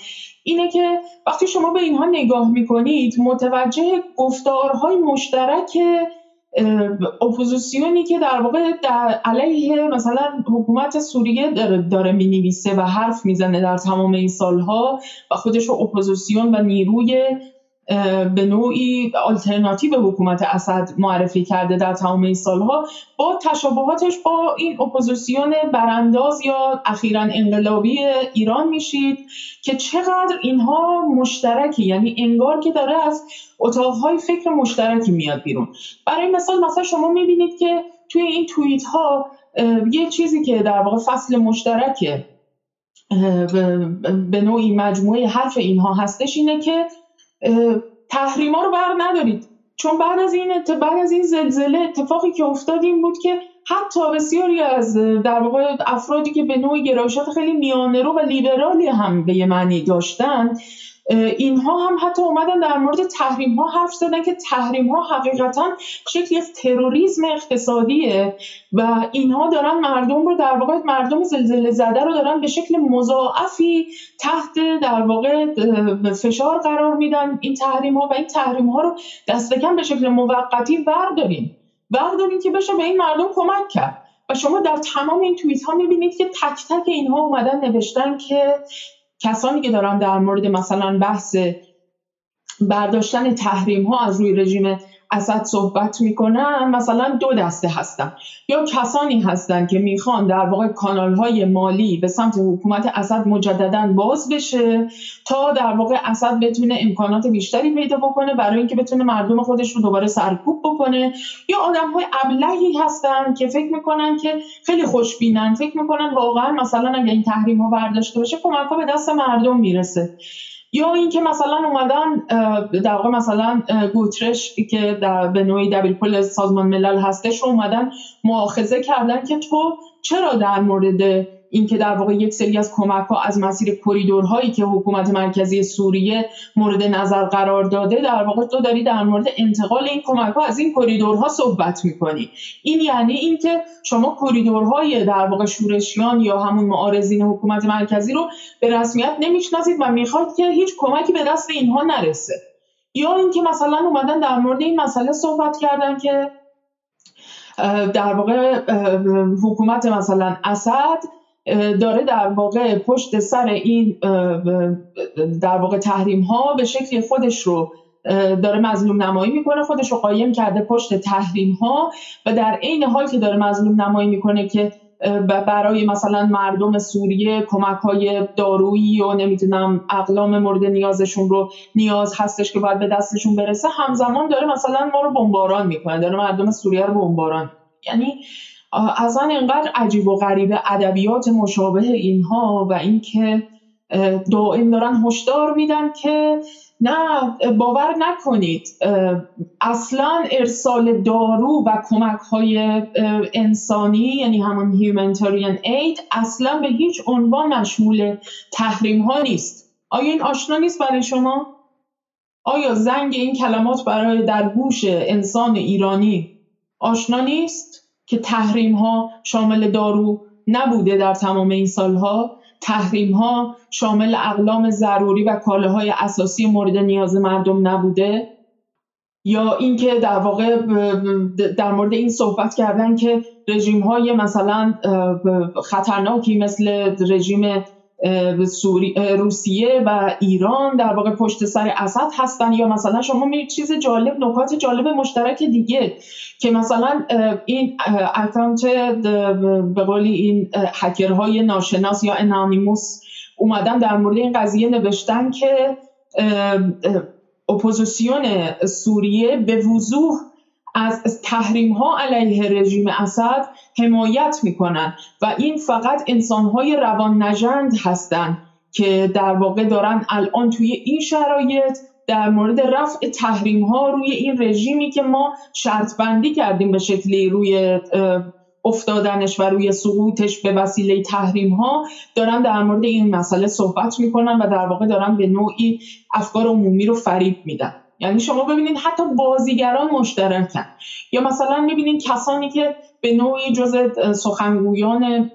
اینه که وقتی شما به اینها نگاه می‌کنید متوجه گفتارهای مشترک اپوزیسیونی که در واقع در علیه مثلا حکومت سوریه داره, داره می نویسه و حرف می‌زنه در تمام این سالها و خودش رو اپوزیسیون و نیروی به نوعی آلترناتیو حکومت اسد معرفی کرده در تمام این سالها. با تشابهاتش با این اپوزیسیون برانداز یا اخیرا انقلابی ایران میشید که چقدر اینها مشترکی یعنی انگار که داره از اتاقهای فکر مشترکی میاد بیرون. برای مثال مثلا شما می‌بینید که توی این توییت ها یه چیزی که در واقع فصل مشترک به نوعی مجموعه حرف اینها هستش اینه که تحریما رو بر ندارید. چون بعد از این بعد از این زلزله اتفاقی که افتاد این بود که حتی بسیاری از در واقع افرادی که به نوعی گرایشات خیلی میانه رو و لیبرالی هم به یه معنی داشتن اینها هم حتی اومدن در مورد تحریم ها حرف زدن که تحریم ها حقیقتا شکلی از تروریسم اقتصادیه و اینها دارن مردم رو در واقع مردم زلزله زده رو دارن به شکل مضاعفی تحت در واقع فشار قرار میدن این تحریم ها و این تحریم ها رو دست کم به شکل موقتی بردارین بردارین که بشه به این مردم کمک کرد. و شما در تمام این توییت ها می‌بینید که تک تک اینها اومدن نوشتن که کسانی که دارن در مورد مثلا بحث برداشتن تحریم ها از روی رژیم اسد صحبت می‌کنن مثلا دو دسته هستن یا کسانی هستن که می‌خوان در واقع کانال های مالی به سمت حکومت اسد مجددا باز بشه تا در واقع اسد بتونه امکانات بیشتری پیدا بکنه برای اینکه بتونه مردم خودش رو دوباره سرکوب بکنه. یا آدم های ابلهی هستن که فکر می‌کنن که خیلی خوشبینن فکر می‌کنن واقعا مثلا اگه این تحریم ها برداشته بشه کمک به دست مردم می‌رسه. یا اینکه مثلا اومدن در واقع مثلا گوترش که در به نوعی دبیرکل سازمان ملل هستش رو اومدن مؤاخذه کردن که تو چرا در مورد اینکه در واقع یک سری از کمک ها از مسیر کریدورهایی که حکومت مرکزی سوریه مورد نظر قرار داده در واقع تو داری در مورد انتقال این کمک ها از این کریدورها صحبت می‌کنی. این یعنی اینکه شما کریدورهای در واقع شورشیان یا همون معارضین حکومت مرکزی رو به رسمیت نمی‌شناسید و می‌خواد که هیچ کمکی به دست اینها نرسه. یا اینکه مثلا اومدن در مورد این مسئله صحبت کردن که در واقع حکومت مثلا اسد داره در واقع پشت سر این در واقع تحریم ها به شکل خودش رو داره مظلوم نمایی می‌کنه خودش رو قایم کرده پشت تحریم ها و در عین حال که داره مظلوم نمایی می‌کنه که برای مثلا مردم سوریه کمک های دارویی و نمی‌دونم اقلام مورد نیازشون رو نیاز هستش که باید به دستشون برسه همزمان داره مثلا ما رو بمباران می‌کنه داره مردم سوریه رو بمباران یعنی اصلا اینقدر عجیب و غریب ادبیات مشابه اینها و اینکه دائم دارن هشدار میدن که نه باور نکنید اصلا ارسال دارو و کمک های انسانی یعنی همون humanitarian aid اصلا به هیچ عنوان مشمول تحریم ها نیست آیا این آشنا نیست برای شما؟ آیا زنگ این کلمات برای در گوش انسان ایرانی آشنا نیست؟ که تحریم ها شامل دارو نبوده در تمام این سالها. تحریم ها شامل اقلام ضروری و کالاهای اساسی مورد نیاز مردم نبوده. یا اینکه در واقع در مورد این صحبت کردن که رژیم های مثلا خطرناکی مثل رژیم روسیه و ایران در واقع پشت سر اسد هستن یا مثلا شما می چیز جالب نکات جالب مشترک دیگه که مثلا این اکانت به قولی این هکرهای ناشناس یا Anonymous اومدن در مورد این قضیه نوشتن که اپوزیسیون سوریه به وضوح از تحریم ها علیه رژیم اسد حمایت می‌کنن و این فقط انسان های روان نژند هستند که در واقع دارن الان توی این شرایط در مورد رفع تحریم ها روی این رژیمی که ما شرط بندی کردیم به شکلی روی افتادنش و روی سقوطش به وسیله تحریم ها دارن در مورد این مسئله صحبت می‌کنن و در واقع دارن به نوعی افکار عمومی رو فریب میدن. یعنی شما ببینید حتی بازیگران مشترکن. یا مثلا می‌بینید کسانی که به نوعی جز سخنگویان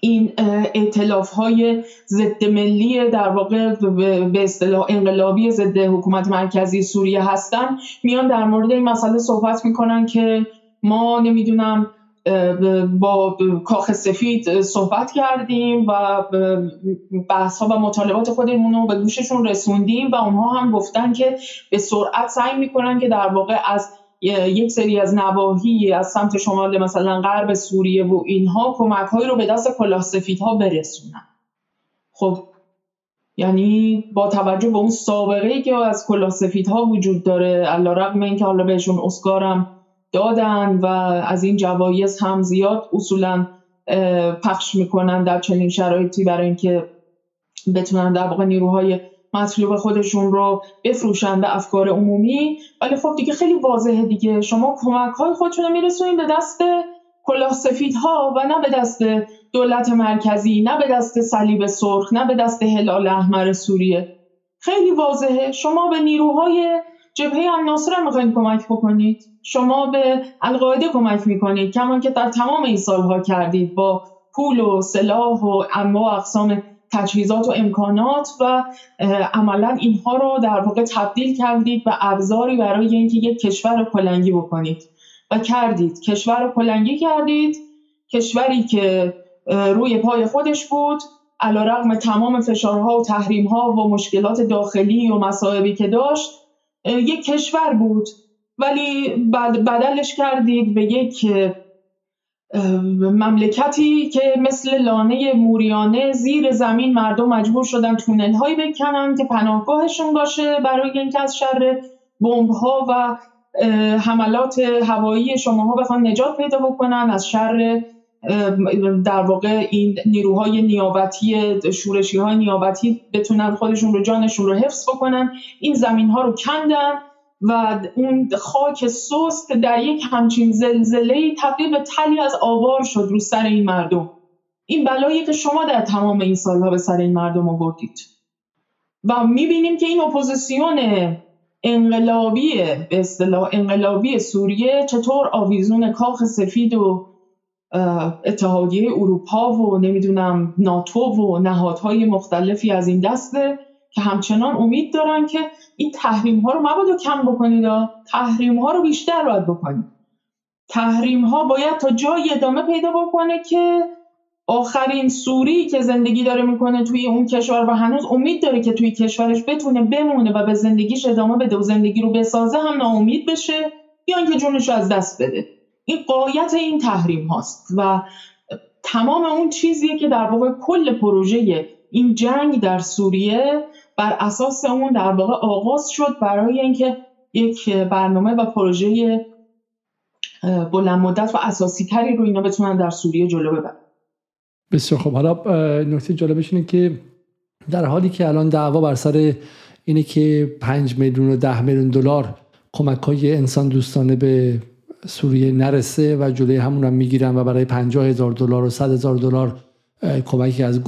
این اعتلاف های ضد ملی در واقع به اصطلاح انقلابی ضد حکومت مرکزی سوریه هستن میان در مورد این مسئله صحبت می‌کنن که ما نمی‌دونم با کاخ سفید صحبت کردیم و بحث ها و مطالبات خودمون رو به گوششون رسوندیم و اونها هم گفتن که به سرعت سعی می‌کنن که در واقع از یک سری از نواحی از سمت شمال مثلا غرب سوریه و اینها کمک هایی رو به دست کلاه ها برسونن. خب یعنی با توجه به اون سابقه ای که از کلاه ها وجود داره علا رقم این که حالا بهشون اسکارم دادن و از این جوایز هم زیاد اصولا پخش می‌کنن در چنین شرایطی برای اینکه بتونن در واقع نیروهای مطلوب خودشون رو بفروشن به افکار عمومی. ولی خب دیگه خیلی واضحه دیگه. شما کمک های خودتون رو میرسونید به دست کلاه ها و نه به دست دولت مرکزی نه به دست صلیب سرخ نه به دست هلال احمر سوریه. خیلی واضحه. شما به نیروهای جبهه الناصر هم می‌خواید کمک بکنید؟ شما به القاعده کمک می‌کنید کمان که در تمام این سالها کردید با پول و سلاح و انواع اقسام تجهیزات و امکانات و عملا اینها رو در واقع تبدیل کردید به ابزاری برای اینکه یک کشور رو کلنگی بکنید و کردید. کشور رو کلنگی کردید کشوری که روی پای خودش بود. علا رقم تمام فشارها و تحریمها و مشکلات داخلی و مصائبی که داشت یک کشور بود. ولی بدلش کردید به یک مملکتی که مثل لانه موریانه زیر زمین مردم مجبور شدن تونل هایی بکنن که پناهگاهشون باشه برای اینکه از شر بمب ها و حملات هوایی شماها بخوان نجات پیدا بکنن از شر در واقع این نیروهای نیابتی شورشی های نیابتی بتونن خودشون رو جانشون رو حفظ بکنن. این زمین ها رو کندن و اون خاک سست در یک همچین زلزله تبدیل به تلی از آوار شد رو سر این مردم. این بلایی که شما در تمام این سالها به سر این مردم آوردید. و می‌بینیم که این اپوزیسیون انقلابی به اصطلاح انقلابی سوریه چطور آویزون کاخ سفید و اتحادیه اروپا و نمی‌دونم ناتو و نهادهای مختلفی از این دسته که همچنان امید دارن که این تحریم ها رو مبادا کم بکنید تحریم ها رو بیشتر باید بکنید. تحریم ها باید تا جایی ادامه پیدا بکنه که آخرین سوری که زندگی داره می‌کنه توی اون کشور و هنوز امید داره که توی کشورش بتونه بمونه و به زندگیش ادامه بده و زندگی رو بسازه هم ناامید بشه یا اینکه جونش از دست بده. این قایت این تحریم هاست و تمام اون چیزیه که در واقع کل پروژه این جنگ در سوریه بر اساس اون در واقع آغاز شد برای اینکه یک برنامه و پروژه بلند مدت و اساسی تری رو اینا بتونن در سوریه جلو ببرن. بسیار خب حالا نکته جالبش اینه که در حالی که الان دعوا بر سر اینه که 5 میلیون و 10 میلیون دلار کمک های انسان دوستانه به سوریه نرسه و جلوی همون هم می‌گیرن و برای 50 هزار دلار و 100 هزار دلار کمکی از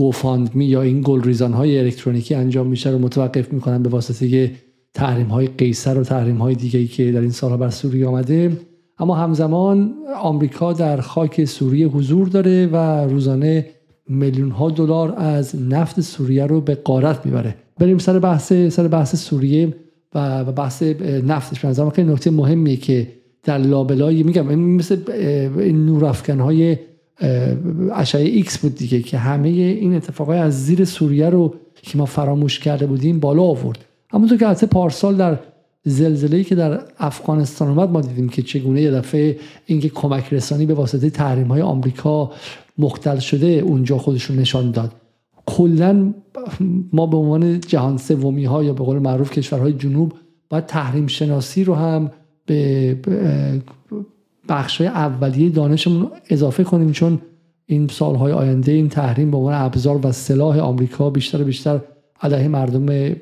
می یا این گل ریزان های الکترونیکی انجام میشه رو متوقف می‌کنن به واسطه تحریم های قیصر و تحریم های دیگه که در این سالها بر سوریه آمده. اما همزمان آمریکا در خاک سوریه حضور داره و روزانه میلیون ها دلار از نفت سوریه رو به غارت می‌بره. بریم سر بحث سر بحث سوریه و بحث نفتش. به نظرم خیلی نکته مهمیه که در لابلای میگم مثل این نورافکن های اشعه ایکس بود دیگه که همه این اتفاقای از زیر سوریه رو که ما فراموش کرده بودیم بالا آورد. تو که البته پارسال در زلزله‌ای که در افغانستان اومد ما دیدیم که چگونه یه دفعه اینکه کمک رسانی به واسطه تحریم های آمریکا مختل شده اونجا خودشون نشان داد. کلا ما به عنوان جهان سومی ها یا به قول معروف کشورهای جنوب باید تحریم شناسی رو هم به بخش اولیه دانشمون اضافه کنیم چون این سالهای آینده این تحریم به عنوان ابزار و سلاح آمریکا بیشتر و بیشتر علیه مردم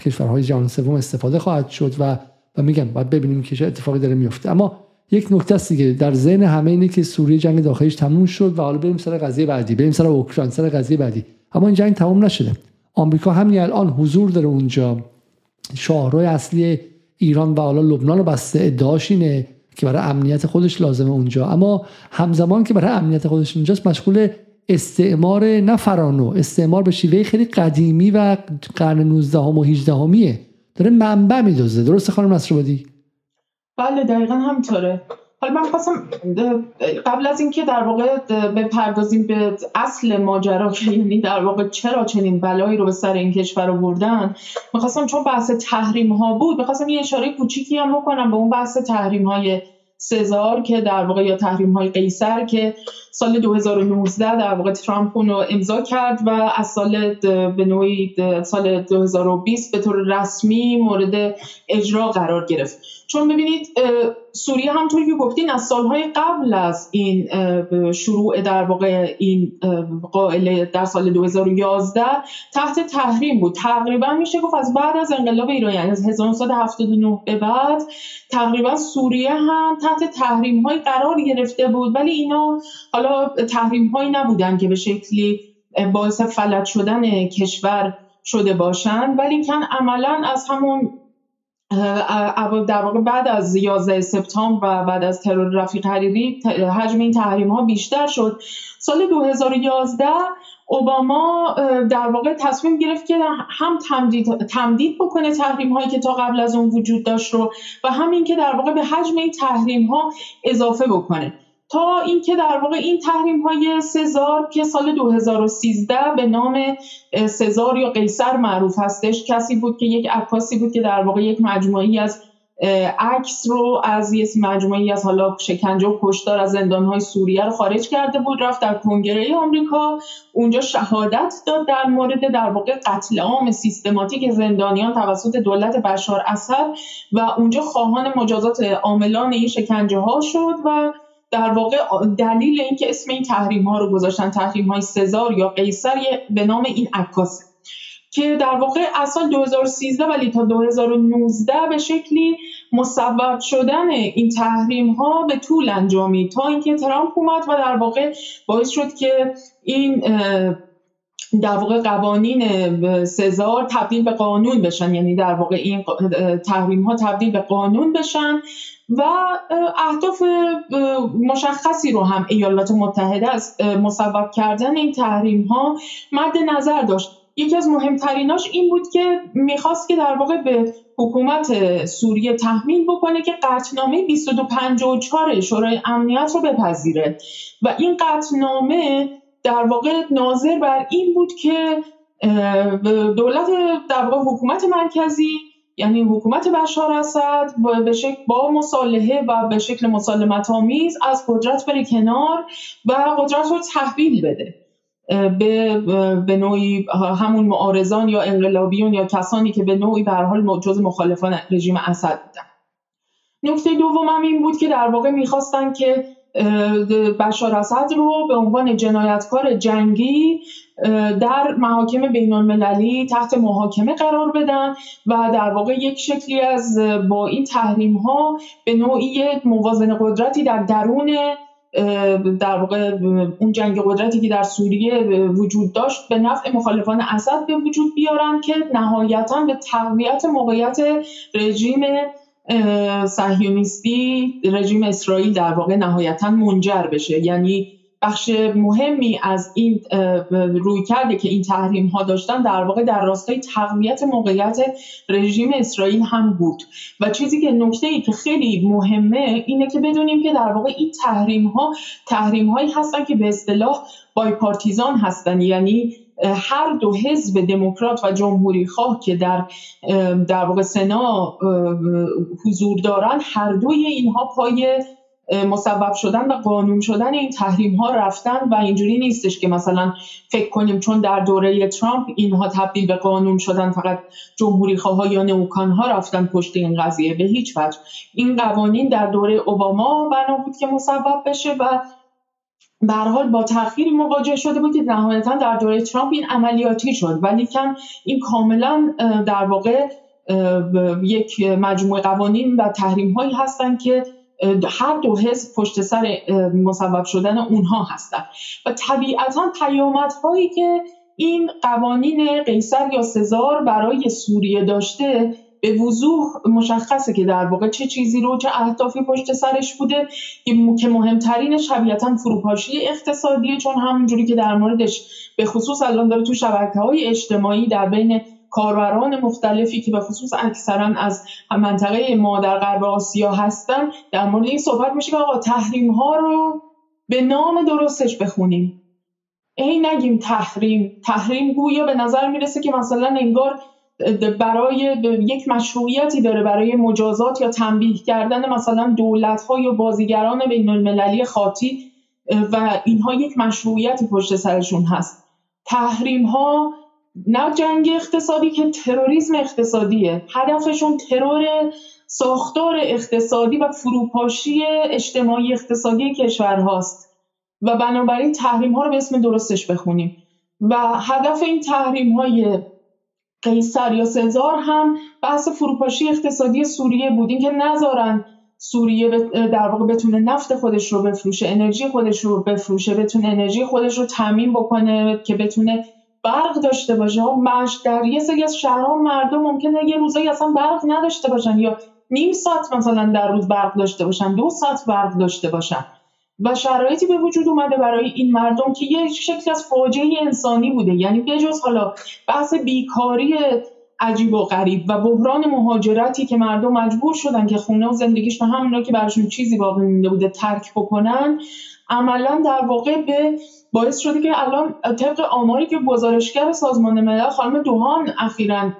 کشورهای جهان سوم استفاده خواهد شد و و میگم باید ببینیم که چه اتفاقی داره میفته. اما یک نکته است دیگه در ذهن همه اینه که سوریه جنگ داخلیش تموم شد و حالا بریم سر قضیه بعدی بریم سر اوکراین سر قضیه بعدی. اما این جنگ تموم نشده. آمریکا همین الان حضور داره اونجا. شاهرای اصلی ایران و حالا لبنان رو بسته ادعاش اینه که برای امنیت خودش لازمه اونجا. اما همزمان که برای امنیت خودش اونجاست مشغول استعمار نه فرانو. استعمار به شیوه خیلی قدیمی و قرن 19 و 18 همیه داره منبع میدوزه. درسته خانم نصرآبادی؟ بله دقیقا همینطوره. حالا من خواستم قبل از اینکه در واقع بپردازیم به اصل ماجرا که یعنی در واقع چرا چنین بلایی رو به سر این کشور آوردن می‌خواستم چون بحث تحریم ها بود می‌خواستم یه اشاره کوچیکی هم بکنم به اون بحث تحریم های سزار که در واقع یا تحریم های قیصر که سال 2019 در واقع ترامپ اون امضا کرد و از سال به نوعی سال 2020 به طور رسمی مورد اجرا قرار گرفت. چون ببینید سوریه همطوری که گفتین از سالهای قبل از این شروع در واقع این قائله در سال 2011 تحت تحریم بود. تقریبا میشه گفت از بعد از انقلاب ایران یعنی از 1979 به بعد تقریبا سوریه هم تحت تحریم های قرار گرفته بود. ولی اینا حالا تحریم هایی نبودن که به شکلی باعث فلج شدن کشور شده باشند ولی کن عملا از همون در واقع بعد از 11 سپتامبر و بعد از ترور رفیق حریری حجم این تحریم ها بیشتر شد. سال 2011 اوباما در واقع تصمیم گرفت که هم تمدید, تمدید بکنه تحریم هایی که تا قبل از اون وجود داشت رو و همین که در واقع به حجم این تحریم ها اضافه بکنه. تا اینکه در واقع این تحریم های سزار که سال 2013 به نام سزار یا قیصر معروف هستش کسی بود که یک عکاسی بود که در واقع یک مجموعی از عکس رو از یک مجموعی از حالا شکنجه و کشتار از های سوریه رو خارج کرده بود رفت در کنگره آمریکا. اونجا شهادت داد در مورد در واقع قتل عام سیستماتیک زندانیان توسط دولت بشار اسد و اونجا خواهان مجازات عاملان این شکنجه ها شد و در واقع دلیل اینکه اسم این تحریم ها رو گذاشتن تحریم های سزار یا قیصر به نام این عکاسه. که در واقع از سال 2013 ولی تا 2019 به شکلی مصوب شدن این تحریم ها به طول انجامی تا اینکه ترامپ اومد و در واقع باعث شد که این در واقع قوانین سزار تبدیل به قانون بشن. یعنی در واقع این تحریم ها تبدیل به قانون بشن و اهداف مشخصی رو هم ایالات متحده از مصوب کردن این تحریم ها مد نظر داشت. یکی از مهمتریناش این بود که می‌خواست که در واقع به حکومت سوریه تحمیل بکنه که قطعنامه 2254 شورای امنیت رو بپذیره. و این قطعنامه در واقع ناظر بر این بود که دولت در واقع حکومت مرکزی یعنی حکومت بشار اسد به شکل با مصالحه و به شکل مسالمت آمیز از قدرت بره کنار و قدرت رو تحویل بده. به به نوعی همون معارضان یا انقلابیون یا کسانی که به نوعی به حال جز مخالفان رژیم اسد بودن. نکته دوم این بود که در واقع می‌خواستن که بشار اسد رو به عنوان جنایتکار جنگی در محاکم بین المللی تحت محاکمه قرار بدن و در واقع یک شکلی از با این تحریم ها به نوعی موازن قدرتی در درون در واقع اون جنگ قدرتی که در سوریه وجود داشت به نفع مخالفان اسد به وجود بیارن که نهایتا به تقویت موقعیت رژیم صهیونیستی رژیم اسرائیل در واقع نهایتا منجر بشه. یعنی بخش مهمی از این روی کرده که این تحریم ها داشتن در واقع در راستای تقویت موقعیت رژیم اسرائیل هم بود. و چیزی که نکته ای که خیلی مهمه اینه که بدونیم که در واقع این تحریم ها تحریم هایی هستن که به اصطلاح بای پارتیزان هستن. یعنی هر دو حزب دموکرات و جمهوری خواه که در در واقع سنا حضور دارن هر دوی اینها پای مصوب شدن و قانون شدن این تحریم ها رفتن و اینجوری نیستش که مثلا فکر کنیم چون در دوره ترامپ اینها تبدیل به قانون شدن فقط جمهوری خواه یا نوکان ها رفتن پشت این قضیه به هیچ وجه. این قوانین در دوره اوباما بنا بود که مصوب بشه و به حال با تاخیری مواجه شده بود که نهایتا در دوره ترامپ این عملیاتی شد. ولی کم این کاملا در واقع یک مجموعه قوانین و تحریم هایی هستند که هر دو حزب پشت سر مسبب شدن اونها هستند. و طبیعتا پیامدهایی که این قوانین قیصر یا سزار برای سوریه داشته به وضوح مشخصه که در واقع چه چیزی رو چه اهدافی پشت سرش بوده که مهمترینش طبیعتا فروپاشی اقتصادیه چون همونجوری که در موردش به خصوص الان داره تو شبکه های اجتماعی در بین کاربران مختلفی که به خصوص اکثرا از منطقه ما در غرب آسیا هستن در مورد این صحبت میشه که آقا تحریم ها رو به نام درستش بخونیم. ای نگیم تحریم. تحریم گویا به نظر می‌رسه که مثلا انگار برای یک مشروعیتی داره برای مجازات یا تنبیه کردن مثلا دولت ها یا بازیگران بین المللی خاطی و اینها یک مشروعیتی پشت سرشون هست. تحریم ها نه جنگ اقتصادی که تروریسم اقتصادیه هدفشون ترور ساختار اقتصادی و فروپاشی اجتماعی اقتصادی کشور هاست و بنابراین تحریم ها رو به اسم درستش بخونیم. و هدف این تحریم های قیصر یا سزار هم بحث فروپاشی اقتصادی سوریه بود. این که نذارن سوریه در واقع بتونه نفت خودش رو بفروشه انرژی خودش رو بفروشه بتونه انرژی خودش رو تامین بکنه که بتونه برق داشته باشه. مش در یه سری از شهرها مردم ممکنه یه روزایی اصلا برق نداشته باشن یا نیم ساعت مثلا در روز برق داشته باشن دو ساعت برق داشته باشن. و شرایطی به وجود اومده برای این مردم که یه شکلی از فاجعه انسانی بوده. یعنی بجز حالا بحث بیکاری عجیب و غریب و بحران مهاجرتی که مردم مجبور شدن که خونه و زندگیشون همونا که براشون چیزی باقی مونده بوده ترک بکنن عملا در واقع به باعث شده که الان طبق آماری که گزارشگر سازمان ملل خانم دوهان اخیرا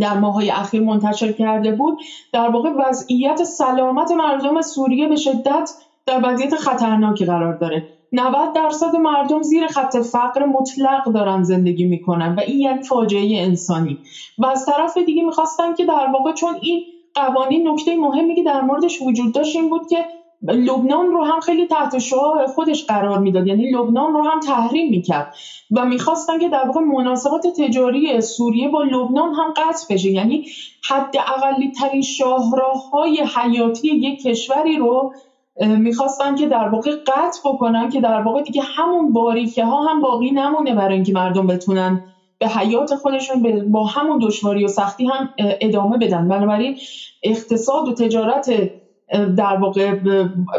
در ماهای اخیر منتشر کرده بود در واقع وضعیت سلامت مردم سوریه به شدت در وضعیت خطرناکی قرار داره. 90 درصد مردم زیر خط فقر مطلق دارن زندگی می‌کنن و این یعنی فاجعه انسانی. و از طرف دیگه می‌خواستن که در واقع چون این قوانین نکته مهمی که در موردش وجود داشت این بود که لبنان رو هم خیلی تحت شعاع خودش قرار می‌داد. یعنی لبنان رو هم تحریم می‌کرد و می‌خواستن که در واقع مناسبات تجاری سوریه با لبنان هم قطع بشه. یعنی حد اقلی ترین شاهراه های حیاتی یک کشوری رو می‌خواستن که در واقع قطع بکنن که در واقع دیگه همون باریکه ها هم باقی نمونه برای اینکه مردم بتونن به حیات خودشون با همون دشواری و سختی هم ادامه بدن. بنابراین اقتصاد و تجارت در واقع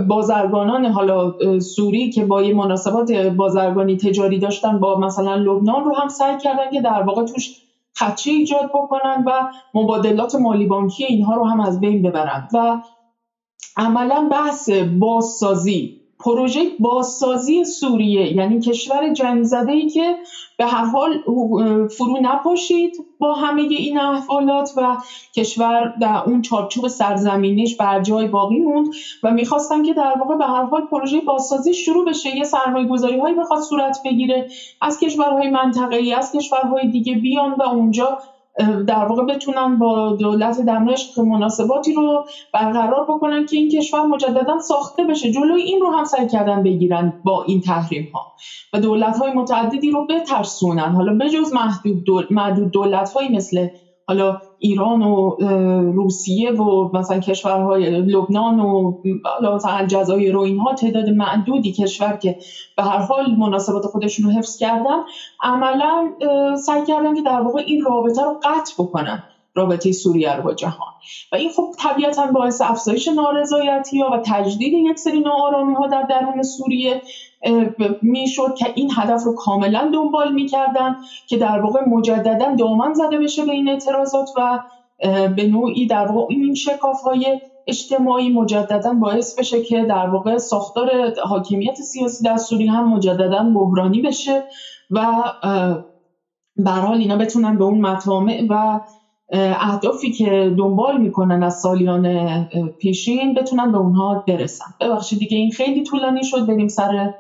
بازرگانان حالا سوری که با یه مناسبات بازرگانی تجاری داشتن با مثلا لبنان رو هم سعی کردن که در واقع توش خدشه ایجاد بکنن و مبادلات مالی بانکی اینها رو هم از بین ببرن. و عملا بحث بازسازی. پروژه بازسازی سوریه یعنی کشور جنگ ای که به هر حال فرو نپاشید با همه این احوالات و کشور در اون چارچوب سرزمینیش بر جای باقی موند و می‌خواستن که در واقع به هر حال پروژه بازسازی شروع بشه. یه سرمایه گذاری هایی بخواد صورت بگیره از کشورهای منطقه ای از کشورهای دیگه بیان و اونجا در واقع بتونن با دولت دمشق مناسباتی رو برقرار بکنن که این کشور مجددا ساخته بشه. جلوی این رو هم سعی کردن بگیرن با این تحریم ها و دولت های متعددی رو بترسونن. حالا بجز محدود دول... محدود دولت هایی مثل حالا ایران و روسیه و مثلا کشورهای لبنان و مثلا الجزایر و اینها تعداد معدودی کشور که به هر حال مناسبات خودشون رو حفظ کردن عملا سعی کردن که در واقع این رابطه رو قطع بکنن. رابطه سوریه رو با جهان. و این خب طبیعتا باعث افزایش نارضایتی ها و تجدید یک سری ناآرامی ها در درون سوریه می‌شد که این هدف رو کاملا دنبال می‌کردن که در واقع مجددا دامن زده بشه به این اعتراضات و به نوعی در واقع این شکاف های اجتماعی مجددا باعث بشه که در واقع ساختار حاکمیت سیاسی در سوریه هم مجددا بحرانی بشه و به حال اینا بتونن به اون مطامع و اهدافی که دنبال می‌کنن از سالیان پیشین بتونن به اونها برسن. ببخشید دیگه این خیلی طولانی شد بریم سر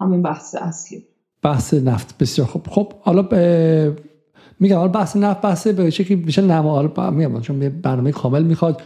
همین بحث اصلی. بحث نفت بسیار خوب. خب حالا میگم حالا بحث نفت بحث به شکلی میشه نما میگم چون برنامه کامل می‌خواد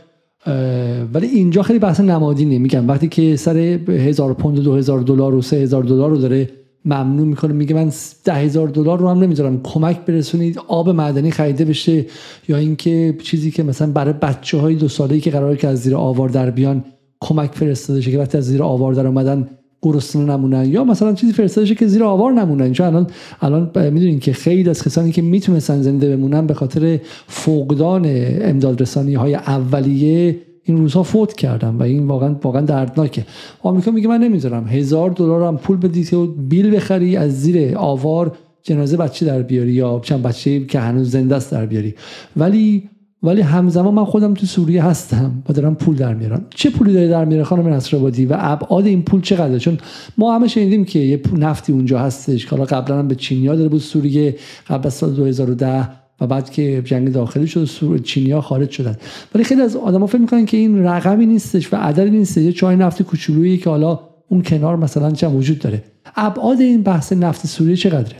ولی اینجا خیلی بحث نمادینه. میگم وقتی که سر هزار پوند و دو هزار دلار و سه هزار دلار رو داره ممنون می‌کنه. میگه من ده هزار دلار رو هم نمی‌ذارم. کمک برسونید آب معدنی خریده بشه یا اینکه چیزی که مثلا برای بچه های دو ساله که قراره که از زیر آوار در بیان کمک فرستاده شه که وقتی از زیر آوار در اومدن گرسنه نمونن یا مثلا چیزی فرستاده شه که زیر آوار نمونن. چون الان الان می‌دونین که خیلی از کسانی که می‌تونستن زنده بمونن به خاطر فقدان امداد رسانی های اولیه این روزها فوت کردم و این واقعا واقعا دردناکه. آمریکا میگه من نمی‌ذارم. هزار دلار هم پول بدید و بیل بخری از زیر آوار جنازه بچه در بیاری یا چند بچه که هنوز زنده است در بیاری. ولی ولی همزمان من خودم تو سوریه هستم و دارم پول در میارم. چه پولی داره در میاره خانم نصرآبادی و ابعاد این پول چقدره؟ چون ما همه شنیدیم که یه نفتی اونجا هستش که حالا قبلا هم به چینیا داده بود سوریه قبل از سال 2010 و بعد که جنگ داخلی شد چینیا خارج شدن. ولی خیلی از آدما فکر می‌کنن که این رقمی نیستش و عددی نیست یه چای نفت کوچولویی که حالا اون کنار مثلا چند وجود داره. ابعاد این بحث نفت سوریه چقدره؟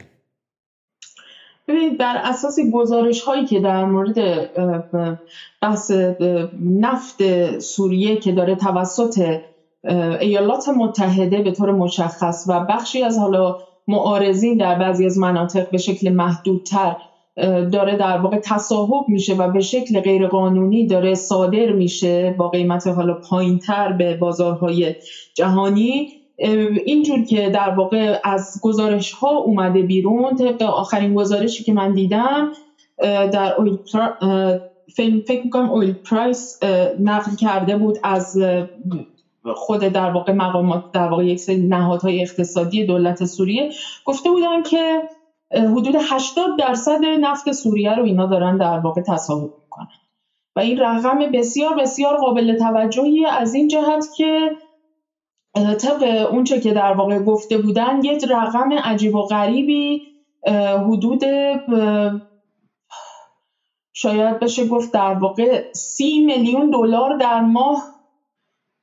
ببینید بر اساس گزارش هایی که در مورد بحث نفت سوریه که داره توسط ایالات متحده به طور مشخص و بخشی از حالا معارضین در بعضی از مناطق به شکل محدودتر داره در واقع تصاحب میشه و به شکل غیرقانونی داره صادر میشه با قیمت حالا پایینتر به بازارهای جهانی. اینجور که در واقع از گزارش ها اومده بیرون طبق آخرین گزارشی که من دیدم در اویل فکر می‌کنم اویل پرایس نقل کرده بود از خود در واقع مقامات در واقع یک سری نهادهای اقتصادی دولت سوریه. گفته بودن که حدود 80 درصد نفت سوریه رو اینا دارن در واقع تصاحب می‌کنن. و این رقم بسیار بسیار قابل توجهی از این جهت که طبق اونچه که در واقع گفته بودن یک رقم عجیب و غریبی حدود شاید بشه گفت در واقع سی میلیون دلار در ماه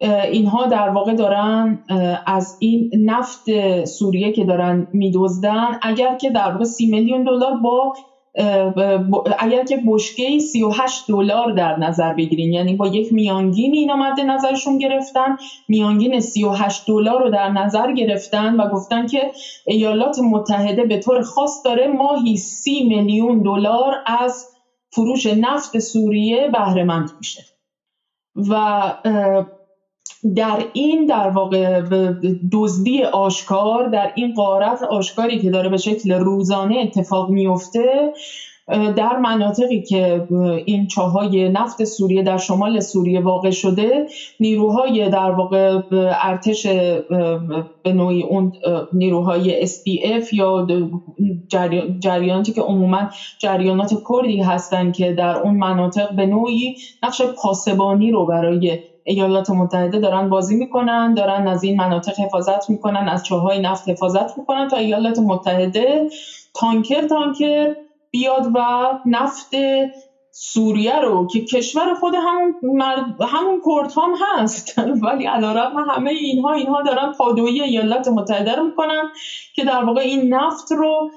اینها در واقع دارن از این نفت سوریه که دارن میدزدن اگر که در واقع سی میلیون دلار با اگر که بشکه 38 دلار در نظر بگیرین. یعنی با یک میانگین اینا مد نظرشون گرفتن میانگین 38 دلار رو در نظر گرفتن و گفتن که ایالات متحده به طور خاص داره ماهی 30 میلیون دلار از فروش نفت سوریه بهره مند میشه. و در این در واقع دزدی آشکار در این قارت آشکاری که داره به شکل روزانه اتفاق میفته در مناطقی که این چاهای نفت سوریه در شمال سوریه واقع شده نیروهای در واقع ارتش به نوعی اون نیروهای SPF یا جریاناتی که عموما جریانات کردی هستند که در اون مناطق به نوعی نقش پاسبانی رو برای ایالات متحده دارن بازی می‌کنن دارن از این مناطق حفاظت می‌کنن از چاهای نفت حفاظت می‌کنن تا ایالات متحده تانکر تانکر بیاد و نفت سوریه رو که کشور خود همون همون کرد هم هست. [laughs] ولی علیرغم همه اینها اینها دارن پادویی ایالات متحده رو می‌کنن که در واقع این نفت رو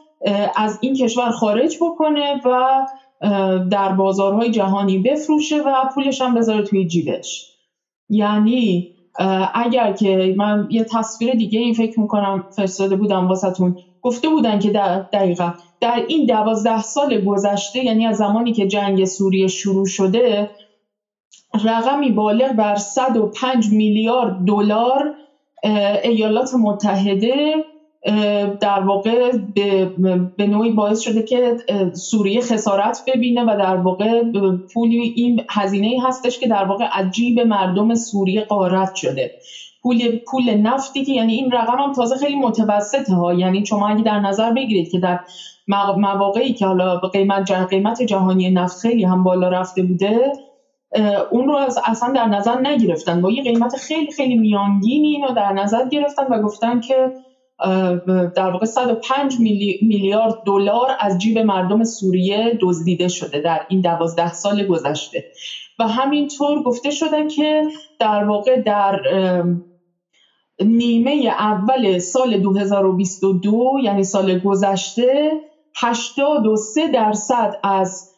از این کشور خارج بکنه و در بازارهای جهانی بفروشه و پولش هم بذاره توی جیبش. یعنی اگر که من یه تصویر دیگه ای فکر می‌کنم فرستاده بودم واسهتون. گفته بودن که در دقیقا. در این دوازده سال گذشته یعنی از زمانی که جنگ سوریه شروع شده رقمی بالغ بر 105 میلیارد دلار ایالات متحده در واقع به, نوعی باعث شده که سوریه خسارت ببینه و در واقع پولی این هزینه هستش که در واقع عجیب مردم سوریه قارت شده. پول پول نفتی که یعنی این رقم هم تازه خیلی متوسطه ها. یعنی شما اگه در نظر بگیرید که در مواقعی که حالا قیمت قیمت جهانی نفت خیلی هم بالا رفته بوده اون رو از اصلا در نظر نگرفتن. با یه قیمت خیلی خیلی میانگینی اینو در نظر گرفتن و گفتن که در واقع 105 میلیارد دلار از جیب مردم سوریه دزدیده شده در این دوازده سال گذشته. و همینطور گفته شده که در واقع در نیمه اول سال 2022 یعنی سال گذشته 83 درصد از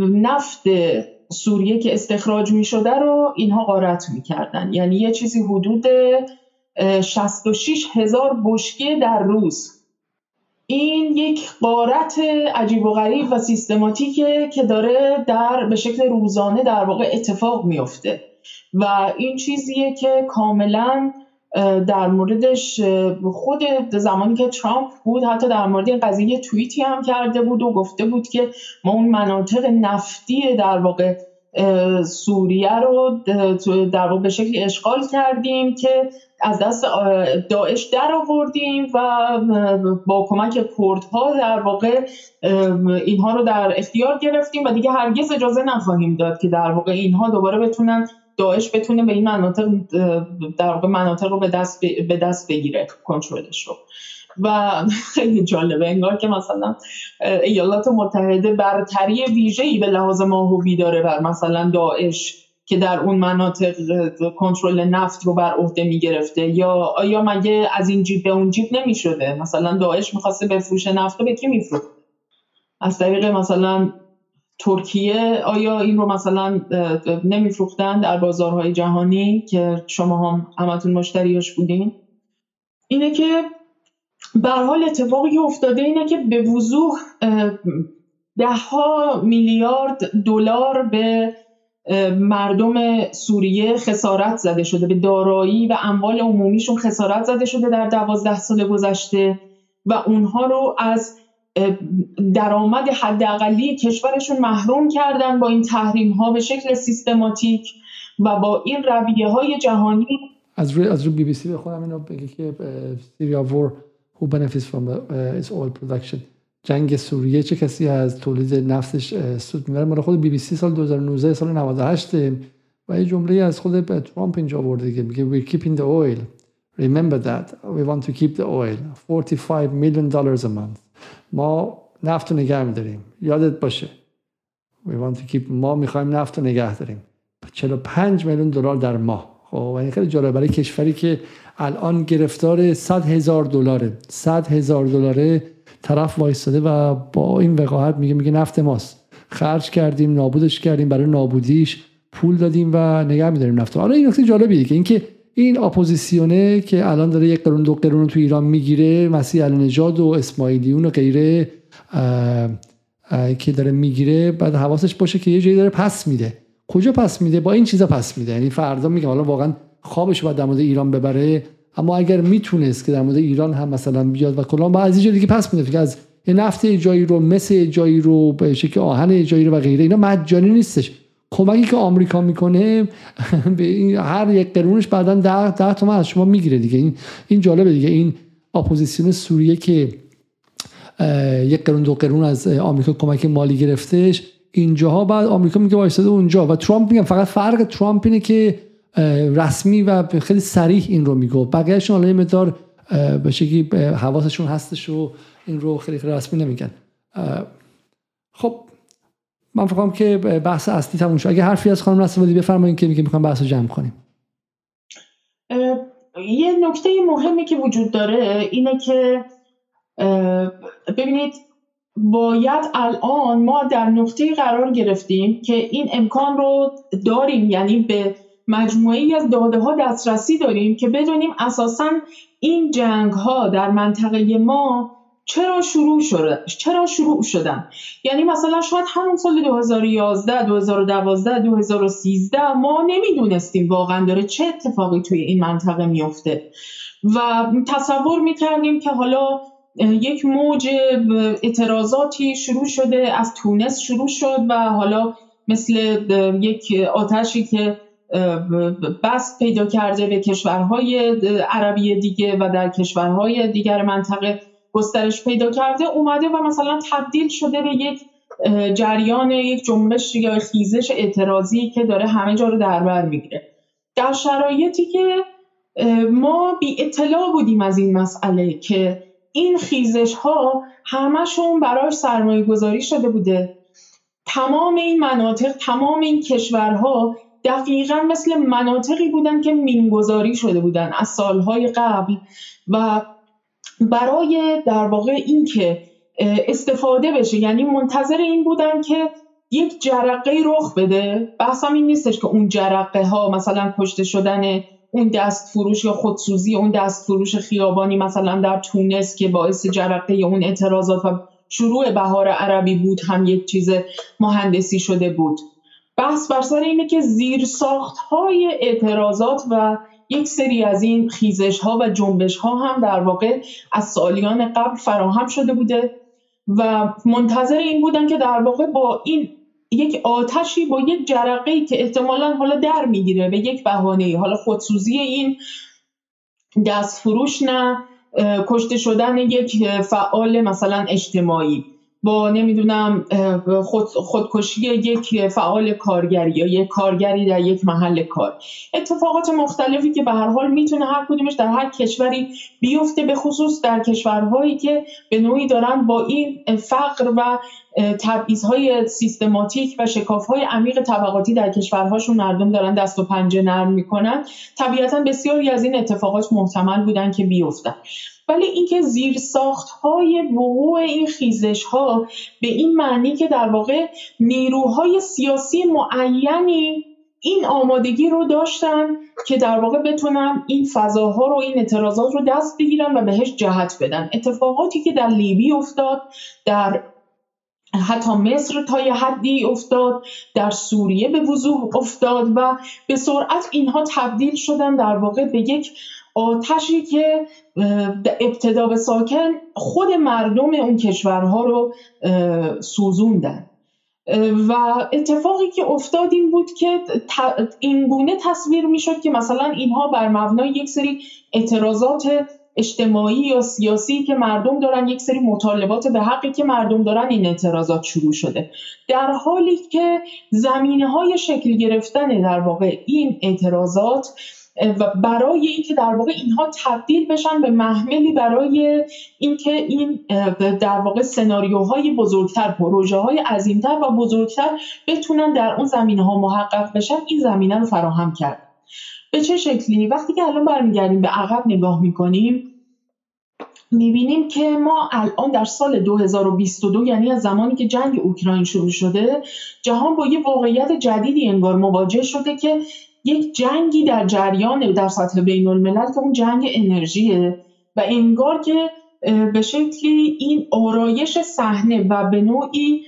نفت سوریه که استخراج می شده رو اینها غارت می‌کردن. یعنی یه چیزی حدود 66 هزار بشکه در روز. این یک قارت عجیب و غریب و سیستماتیکه که داره در به شکل روزانه در واقع اتفاق میفته و این چیزیه که کاملا در موردش خود زمانی که ترامپ بود حتی در مورد این قضیه توییتی هم کرده بود و گفته بود که ما اون مناطق نفتی در واقع سوریه رو در واقع به شکلی اشغال کردیم که از دست داعش در آوردیم و با کمک کردها در واقع اینها رو در اختیار گرفتیم و دیگه هرگز اجازه نخواهیم داد که در واقع اینها دوباره بتونن داعش بتونه به این مناطق در واقع مناطق رو به دست, به دست بگیره کنترلش رو. و [laughs] خیلی جالبه انگار که مثلا ایالات متحده برتری ویژه‌ای به لحاظ ماهوی داره بر مثلا داعش. که در اون مناطق کنترل نفت رو بر عهده می‌گرفته یا آیا مگه از این جیب به اون جیب نمی‌شده؟ مثلا داعش می‌خواسته بفروشه نفت رو به کی میفروخت از طریق مثلا ترکیه آیا این رو مثلا نمیفروختن در بازارهای جهانی که شما هم همتون مشتریاش بودین؟ اینه که به حال اتفاقی افتاده اینه که به وضوح ده ها میلیارد دلار به مردم سوریه خسارت زده شده به دارایی و اموال عمومیشون خسارت زده شده در دوازده سال گذشته و اونها رو از درآمد حداقلی کشورشون محروم کردن با این تحریم ها به شکل سیستماتیک و با این رویه های جهانی. از روی از روی بی بی سی بخونم اینو بگه که سیریا وور who benefits from its oil production. جنگ سوریه چه کسی از تولید نفتش سود می‌بره؟ مال خود بی بی سی سال 2019 سال 98 و یه جمله از خود ترامپ اینجا آورده دیگه میگه we're keeping the oil. Remember that. We want to keep the oil. 45 million dollars a month. ما نفت رو نگه میداریم. یادت باشه. We want to keep ما می‌خوایم نفت رو نگه داریم. 45 میلیون دلار در ماه. خب این خیلی جالب برای کشوری که الان گرفتار 100 هزار دلاره. 100 هزار دلاره طرف وایستاده و با این وقاحت میگه میگه نفت ماست. خرج کردیم نابودش کردیم برای نابودیش. پول دادیم و نگه میداریم نفت حالا این نکته جالبیه که اینکه این اپوزیسیونه که الان داره یک قرون دو قرون تو ایران می‌گیره مسیح النژاد و اسماعیلیون و غیره که داره می‌گیره. بعد حواسش باشه که یه جایی داره پس میده. کجا پس میده؟ با این چیزا پس میده. یعنی فردا میگم حالا واقعا خوابش باید در مورد ایران ببره. اما اگر می‌تونست که در مورد ایران هم مثلا بیاد و کلا با از دیگه پس میده که از یه نفت جایی رو مثل جایی رو به شکل آهن جایی رو و غیره اینا مجانی نیستش. کمکی که آمریکا می‌کنه [laughs] به هر یک قرونش بعدا ده, ده تومن از شما می‌گیره دیگه. این این جالبه دیگه. این اپوزیسیون سوریه که یک قرون دو قرون از آمریکا کمک مالی گرفتش اینجاها بعد آمریکا میگه وایساده اونجا و ترامپ میگم فقط فرق ترامپ اینه که رسمی و خیلی صریح این رو میگه بقیهشون حالا مقدار به شکلی حواسشون هستش و این رو خیلی, خیلی رسمی نمیگن. خب من فکرم که بحث اصلی تموم شد. اگه حرفی از خانم رسوادی بفرمایید که میگه می‌خوام بحث رو جمع کنیم. یه نکته مهمی که وجود داره اینه که ببینید باید الان ما در نقطه قرار گرفتیم که این امکان رو داریم. یعنی به مجموعی از داده ها دسترسی داریم که بدونیم اساسا این جنگ ها در منطقه ما چرا شروع شده چرا شروع شدن. یعنی مثلا شاید همون سال 2011 2012 2013 ما نمی‌دونستیم واقعا داره چه اتفاقی توی این منطقه میفته و تصور می‌کردیم که حالا یک موج اعتراضاتی شروع شده از تونس شروع شد و حالا مثل یک آتشی که بست پیدا کرده به کشورهای عربی دیگه و در کشورهای دیگر منطقه گسترش پیدا کرده اومده و مثلا تبدیل شده به یک جریان یک جنبش یا خیزش اعتراضی که داره همه جا رو در بر می‌گیره. در شرایطی که ما بی اطلاع بودیم از این مسئله که این خیزش ها همشون براش سرمایه گذاری شده بوده. تمام این مناطق تمام این کشورها دقیقا مثل مناطقی بودن که مینگذاری شده بودن از سالهای قبل و برای در واقع اینکه استفاده بشه یعنی منتظر این بودن که یک جرقه رخ بده. بحثم این نیستش که اون جرقه ها مثلا کشته شدن اون دست فروش یا خودسوزی اون دست فروش خیابانی مثلا در تونس که باعث جرقه اون اعتراضات و شروع بهار عربی بود هم یک چیز مهندسی شده بود. بحث بر سر اینه که زیر ساخت های اعتراضات و یک سری از این خیزش ها و جنبش ها هم در واقع از سالیان قبل فراهم شده بوده و منتظر این بودن که در واقع با این یک آتشی با یک جرقه ای که احتمالا حالا در می‌گیره به یک بهانه حالا خودسوزی این دست فروش نه کشته شدن یک فعال مثلا اجتماعی. با نمی‌دونم خود خودکشی یک فعال کارگری یا یک کارگری در یک محل کار. اتفاقات مختلفی که به هر حال می‌تونه هر کدومش در هر کشوری بیفته به خصوص در کشورهایی که به نوعی دارن با این فقر و تبعیضهای سیستماتیک و شکافهای عمیق طبقاتی در کشورهاشون مردم دارن دست و پنجه نرم می‌کنن. طبیعتا بسیاری از این اتفاقات محتمل بودن که بیفتن. ولی اینکه زیر ساخت های وقوع این خیزش ها به این معنی که در واقع نیروهای سیاسی معینی این آمادگی رو داشتن که در واقع بتونن این فضاها رو این اعتراضات رو دست بگیرن و بهش جهت بدن. اتفاقاتی که در لیبی افتاد در حتی مصر تا یه حدی افتاد در سوریه به وضوح افتاد و به سرعت اینها تبدیل شدن در واقع به یک آتشی که ابتدا به ساکن خود مردم اون کشورها رو سوزوندن. و اتفاقی که افتاد این بود که این گونه تصویر می‌شد که مثلا اینها بر مبنای یک سری اعتراضات اجتماعی یا سیاسی که مردم دارن یک سری مطالبات به حقی که مردم دارن این اعتراضات شروع شده. در حالی که زمینه های شکل گرفتن در واقع این اعتراضات و برای اینکه در واقع اینها تبدیل بشن به محملی برای اینکه این در واقع سناریوهای بزرگتر پروژه های عظیمتر و بزرگتر بتونن در اون زمینه ها محقق بشن این زمینه رو فراهم کرد. به چه شکلی؟ وقتی که الان برمیگردیم به عقب نگاه می‌کنیم می‌بینیم که ما الان در سال 2022 یعنی از زمانی که جنگ اوکراین شروع شده جهان با یه واقعیت جدیدی انگار مواجه شده که یک جنگی در جریان در سطح بین الملل که اون جنگ انرژیه و انگار که به شکلی این آرایش صحنه و به نوعی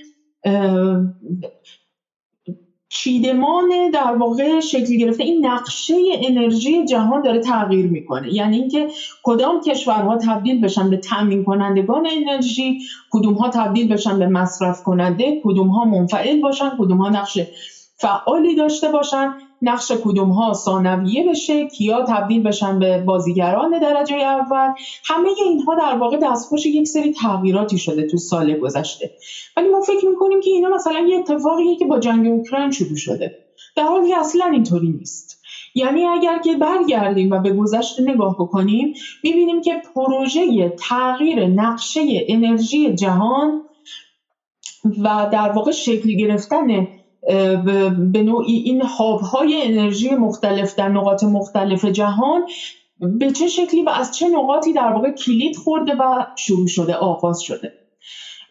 چیدمان در واقع شکل گرفته این نقشه انرژی جهان داره تغییر می‌کنه. یعنی اینکه کدام کشورها تبدیل بشن به تامین کنندگان انرژی کدوم ها تبدیل بشن به مصرف کننده کدوم ها منفعل باشن کدوم ها نقش فعالی داشته باشن. نقش کدوم ها ثانویه بشه کیا تبدیل بشن به بازیگران درجه اول. همه اینها در واقع دستخوش یک سری تغییراتی شده تو سال گذشته. ولی ما فکر می‌کنیم که اینا مثلا یه اتفاقیه که با جنگ اوکراین شروع شده. در حالی که اصلا اینطوری نیست. یعنی اگر که برگردیم و به گذشته نگاه بکنیم می‌بینیم که پروژه تغییر نقشه انرژی جهان و در واقع شکل گرفتن به نوعی این هاب های انرژی مختلف در نقاط مختلف جهان به چه شکلی و از چه نقاطی در واقع کلید خورده و شروع شده آغاز شده.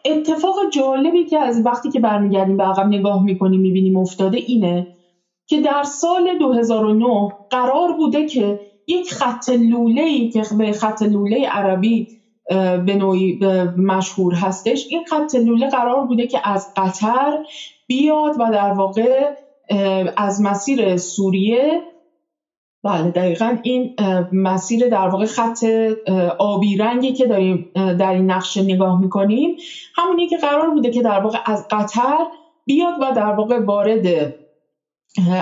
اتفاق جالبی که از وقتی که برمیگردیم به عقب نگاه می‌کنیم می‌بینیم افتاده اینه که در سال 2009 قرار بوده که یک خط لوله که به خط لوله عربی به نوعی مشهور هستش این خط لوله قرار بوده که از قطر بیاد و در واقع از مسیر سوریه بله دقیقا این مسیر در واقع خط آبی رنگی که داریم در این نقشه نگاه می‌کنیم همونی که قرار بوده که در واقع از قطر بیاد و در واقع وارد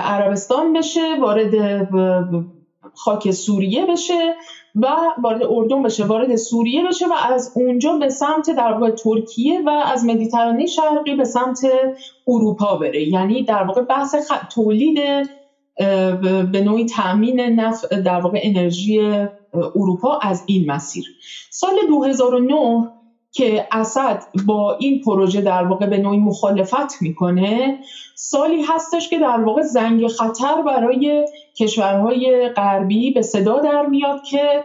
عربستان بشه وارد خاک سوریه بشه. و وارد اردن بشه وارد سوریه بشه و از اونجا به سمت در واقع ترکیه و از مدیترانه شرقی به سمت اروپا بره. یعنی در واقع بحث تولید به نوعی تامین نفت در واقع انرژی اروپا از این مسیر. سال 2009 که اسد با این پروژه در واقع به نوعی مخالفت می‌کنه سالی هستش که در واقع زنگ خطر برای کشورهای غربی به صدا در میاد که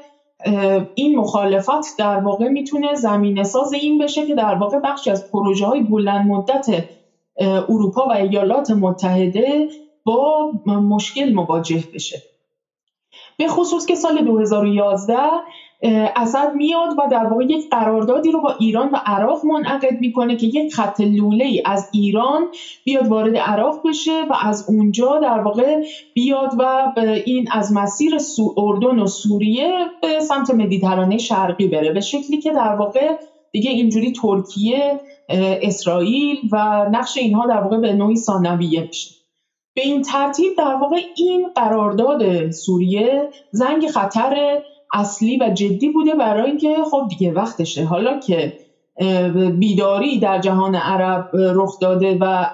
این مخالفت در واقع می‌تونه زمین ساز این بشه که در واقع بخشی از پروژه های بلند مدت اروپا و ایالات متحده با مشکل مواجه بشه. به خصوص که سال 2011 اسد میاد و در واقع یک قراردادی رو با ایران و عراق منعقد می‌کنه که یک خط لوله ای از ایران بیاد وارد عراق بشه و از اونجا در واقع بیاد و این از مسیر اردن و سوریه به سمت مدیترانه شرقی بره. به شکلی که در واقع دیگه اینجوری ترکیه اسرائیل و نقش اینها در واقع به نوعی ثانویه میشه. به این ترتیب در واقع این قرارداد سوریه زنگ خطر اصلی و جدی بوده برای اینکه خب دیگه وقتشه. حالا که بیداری در جهان عرب رخ داده و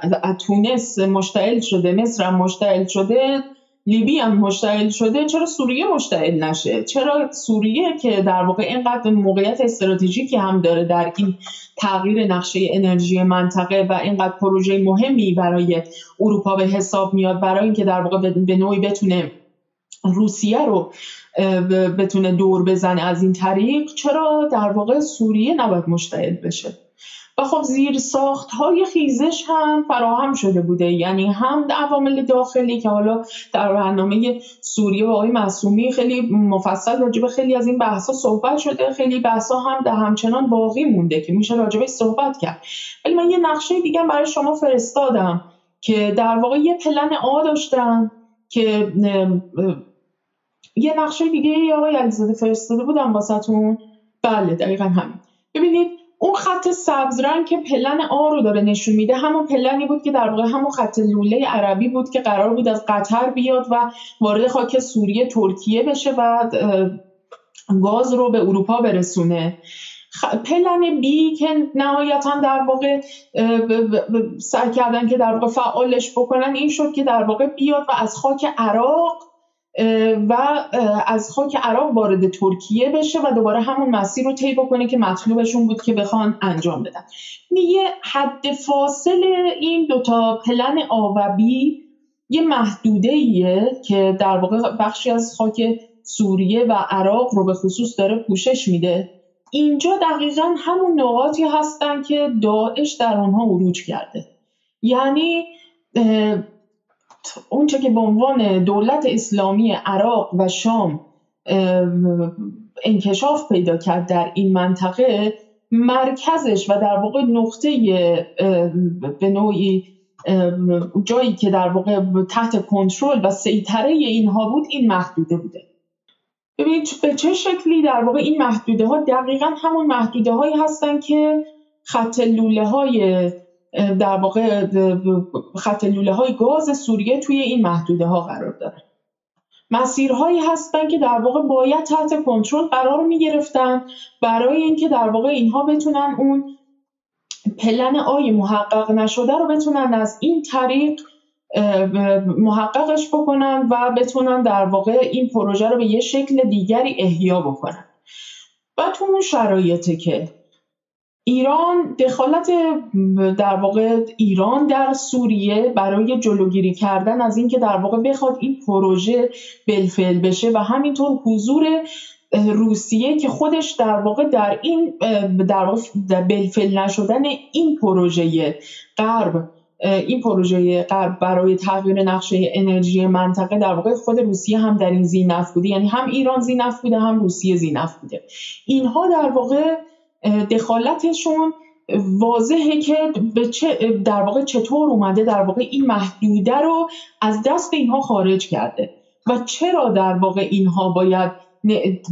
تونس مشتعل شده مصر هم مشتعل شده لیبی هم مشتعل شده چرا سوریه مشتعل نشه؟ چرا سوریه که در واقع اینقدر موقعیت استراتژیکی هم داره در این تغییر نقشه انرژی منطقه و اینقدر پروژه مهمی برای اروپا به حساب میاد برای اینکه در واقع به نوعی بتونه روسیه رو بتونه دور بزنه از این طریق چرا در واقع سوریه نباید مشتعل بشه. و خب زیر ساخت های خیزش هم فراهم شده بوده. یعنی هم عوامل داخلی که حالا در برنامه سوریه و آقای معصومی خیلی مفصل راجب خیلی از این بحثا صحبت شده. خیلی بحثا هم در همچنان باقی مونده که میشه راجبش صحبت کرد. ولی من یه نقشه دیگه برای شما فرستادم که در واقع یه پلن آ داشتم که یه نقشه دیگه یا آقای علیزاده فرستاده بودم واسهتون. بله دقیقا همین. ببینید اون خط سبز رنگ که پلن آ رو داره نشون میده همون پلنی بود که در واقع همون خط لوله عربی بود که قرار بود از قطر بیاد و وارد خاک سوریه ترکیه بشه و گاز رو به اروپا برسونه. پلن بی که نهایتا در واقع سعی کردن که در واقع فعالش بکنن این شد که در واقع بیاد و از خاک عراق و از خاک عراق وارد ترکیه بشه و دوباره همون مسیر رو طی بکنه که مطلوبشون بود که بخوان انجام بدن. یه حد فاصل این دوتا پلن آ و بی یه محدوده ایه که در واقع بخشی از خاک سوریه و عراق رو به خصوص داره پوشش میده. اینجا دقیقا همون نقاطی هستن که داعش در آنها عروج کرده. یعنی اونچه که به عنوان دولت اسلامی عراق و شام انکشاف پیدا کرد در این منطقه مرکزش و در واقع نقطه به نوعی جایی که در واقع تحت کنترل و سیطره اینها بود این محدوده بوده. ببینید به چه شکلی در واقع این محدوده ها دقیقا همون محدوده هایی هستن که خط لوله های در واقع خط لوله های گاز سوریه توی این محدوده ها قرار داره مسیرهایی هستن که در واقع باید تحت کنترل قرار می گرفتن برای اینکه در واقع اینها بتونن اون پلن آی محقق نشده رو بتونن از این طریق محققش بکنن و بتونن در واقع این پروژه رو به یه شکل دیگری احیا بکنن. و تو اون شرایطه که ایران دخالت در واقع ایران در سوریه برای جلوگیری کردن از اینکه در واقع بخواد این پروژه بلفل بشه و همینطور حضور روسیه که خودش در واقع در این در واقع بلفل نشدن این پروژه غرب این پروژه غرب برای تغییر نقشه انرژی منطقه در واقع خود روسیه هم در این زینف بوده. یعنی هم ایران زینف بوده هم روسیه زینف بوده. اینها در واقع دخالتشون واضحه که به چه در واقع چطور اومده در واقع این محدوده رو از دست اینها خارج کرده. و چرا در واقع اینها باید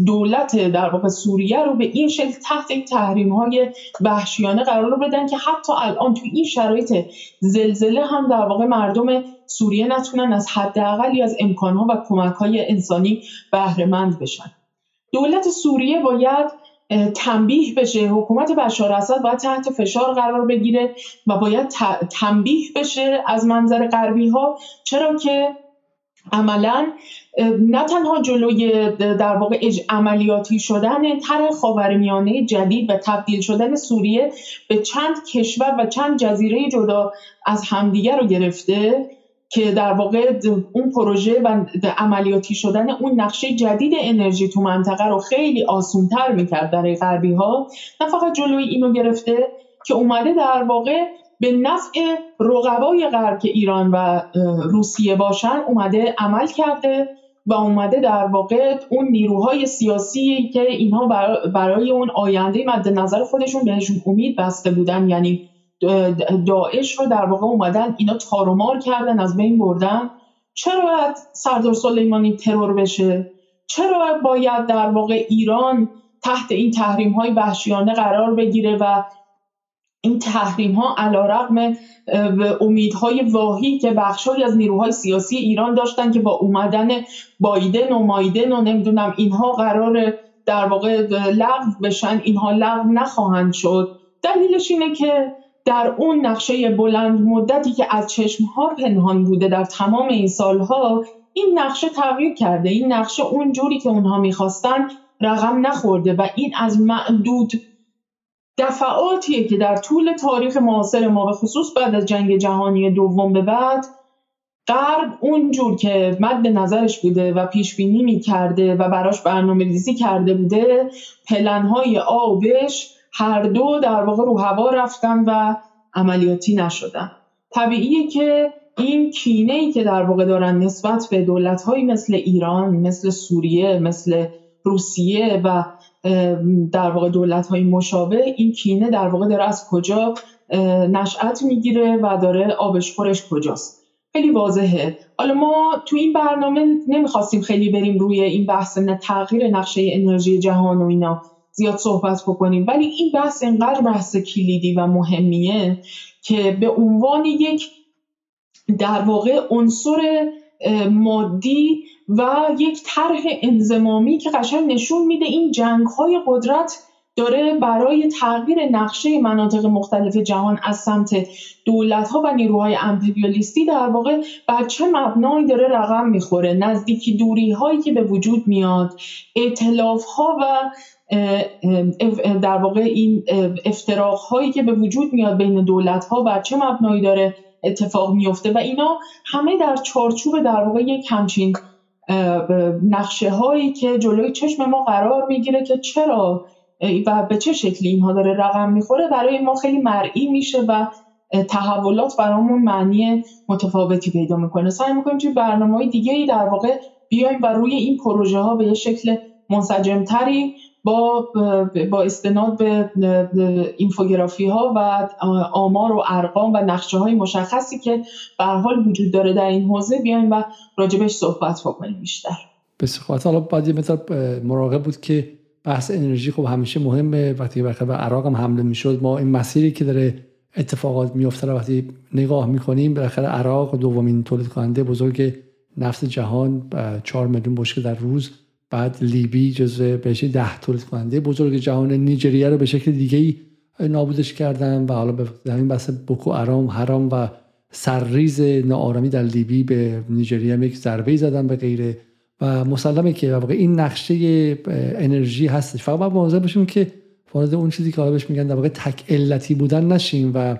دولت در واقع سوریه رو به این شکل تحت این تحریم های وحشیانه قرار بدن که حتی الان تو این شرایط زلزله هم در واقع مردم سوریه نتونن از حداقلی از امکانها و کمک های انسانی بهره مند بشن. دولت سوریه باید تنبیه بشه. حکومت بشار اسد باید تحت فشار قرار بگیره و باید تنبیه بشه از منظر غربی ها چرا که عملا نه تنها جلوی در واقع عملیاتی شدن طرح خاورمیانه جدید و تبدیل شدن سوریه به چند کشور و چند جزیره جدا از همدیگر رو گرفته که در واقع اون پروژه و عملیاتی شدن اون نقشه جدید انرژی تو منطقه رو خیلی آسونتر می‌کرد برای غربی ها نه فقط جلوی اینو گرفته که اومده در واقع به نفع رقبای غرب که ایران و روسیه باشن اومده عمل کرده و اومده در واقع اون نیروهای سیاسی که اینها برای اون آینده مد نظر خودشون بهشون امید بسته بودن. یعنی داعش رو در واقع اومدن اینا تارومار کردن از بین بردن. چرا باید سردار سلیمانی ترور بشه؟ چرا باید در واقع ایران تحت این تحریم های وحشیانه قرار بگیره و این تحریم ها علا رقم امیدهای واهی که بخشهایی از نیروهای سیاسی ایران داشتن که با اومدن بایدن و مایدن و نمی‌دونم اینها قرار در واقع لغو بشن اینها لغو نخواهند شد. دلیلش اینه که در اون نقشه بلند مدتی که از چشمها پنهان بوده در تمام این سالها این نقشه تغییر کرده. این نقشه اون جوری که اونها می‌خواستن رقم نخورده و این از معدود دفعاتیه که در طول تاریخ معاصر ما به خصوص بعد از جنگ جهانی دوم به بعد غرب اونجور که مد نظرش بوده و پیش بینی می کرده و براش برنامه ریزی کرده بوده پلنهای آبش هر دو در واقع رو هوا رفتن و عملیاتی نشدن. طبیعیه که این کینه ای که در واقع دارن نسبت به دولت مثل ایران مثل سوریه مثل روسیه و در واقع دولت های مشابه این کینه در واقع داره از کجا نشأت می‌گیره و داره آبش خورش کجاست. خیلی واضحه. حالا ما تو این برنامه نمی‌خواستیم خیلی بریم روی این بحث تغییر نقشه انرژی جهان و اینا. زیاد صحبت بکنیم. ولی این بحث اینقدر بحث کلیدی و مهمیه که به عنوان یک در واقع عنصر مادی و یک طرح انزمامی که قشنگ نشون میده این جنگ های قدرت داره برای تغییر نقشه مناطق مختلف جهان از سمت دولت ها و نیروهای امپریالیستی در واقع بر چه مبنایی داره رقم می‌خوره. نزدیکی دوری هایی که به وجود میاد اعتلاف ها و در واقع این افتراق هایی که به وجود میاد بین دولت ها بر چه مبنایی داره اتفاق میفته و اینا همه در چارچوب در واقع یک همچین نقشه هایی که جلوی چشم ما قرار می‌گیره که چرا و به چه شکلی اینها داره رقم می‌خوره برای ما خیلی مرئی میشه و تحولات برامون معنی متفاوتی پیدا می‌کنه. سعی می‌کنیم توی برنامه های دیگه ای در واقع بیایم و روی این پروژه ها به شکل منسجمتری با با استناد به اینفوگرافی ها و آمار و ارقام و نقشه های مشخصی که به حال وجود داره در این حوزه بیایم و راجبش صحبت بکنیم بیشتر. بسیار حالا باید یه مراقب بود که بحث انرژی خب همیشه مهمه. وقتی به عراق هم حمله می‌شد ما این مسیری که داره اتفاقات میفته وقتی نگاه می‌کنیم بالاخره عراق دومین تولید کننده بزرگ نفت جهان 4 میلیون بشکه در روز بعد لیبی جزو بهش ده تولید کننده بزرگ جهان نیجریه رو به شکل دیگه ای نابودش کردن و حالا به همین بحث بوکو ارام حرام و سرریز ناآرامی در لیبی به نیجریه هم یک ضربه زدن به غیره و مسلمه که واقع این نقشه انرژی هستش. فقط باید مواظب باشیم که وارد اون چیزی که حالا بهش میگن در واقع تک علتی بودن نشیم و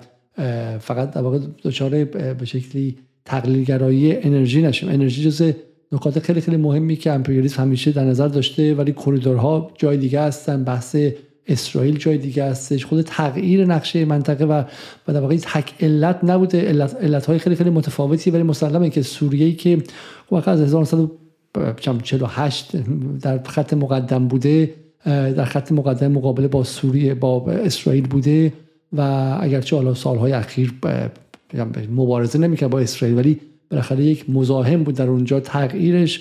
فقط در واقع دچار به شکلی تقلیلگرایی انرژی نشیم. انرژی جز نکات خیلی خیلی مهمی که امپریالیسم همیشه در نظر داشته ولی کریدورها جای دیگه هستن بحث اسرائیل جای دیگه هستش خود تغییر نقشه منطقه و و در واقع تک علت نبوده. علت, علت های خیلی خیلی متفاوتی ولی مسلمه که سوریه که واقعا از 1948 در خط مقدم بوده در خط مقدم مقابله با سوریه با اسرائیل بوده و اگرچه حالا سالهای اخیر مبارزه نمی‌کرد با اسرائیل ولی بالاخره یک مزاحم بود در اونجا. تغییرش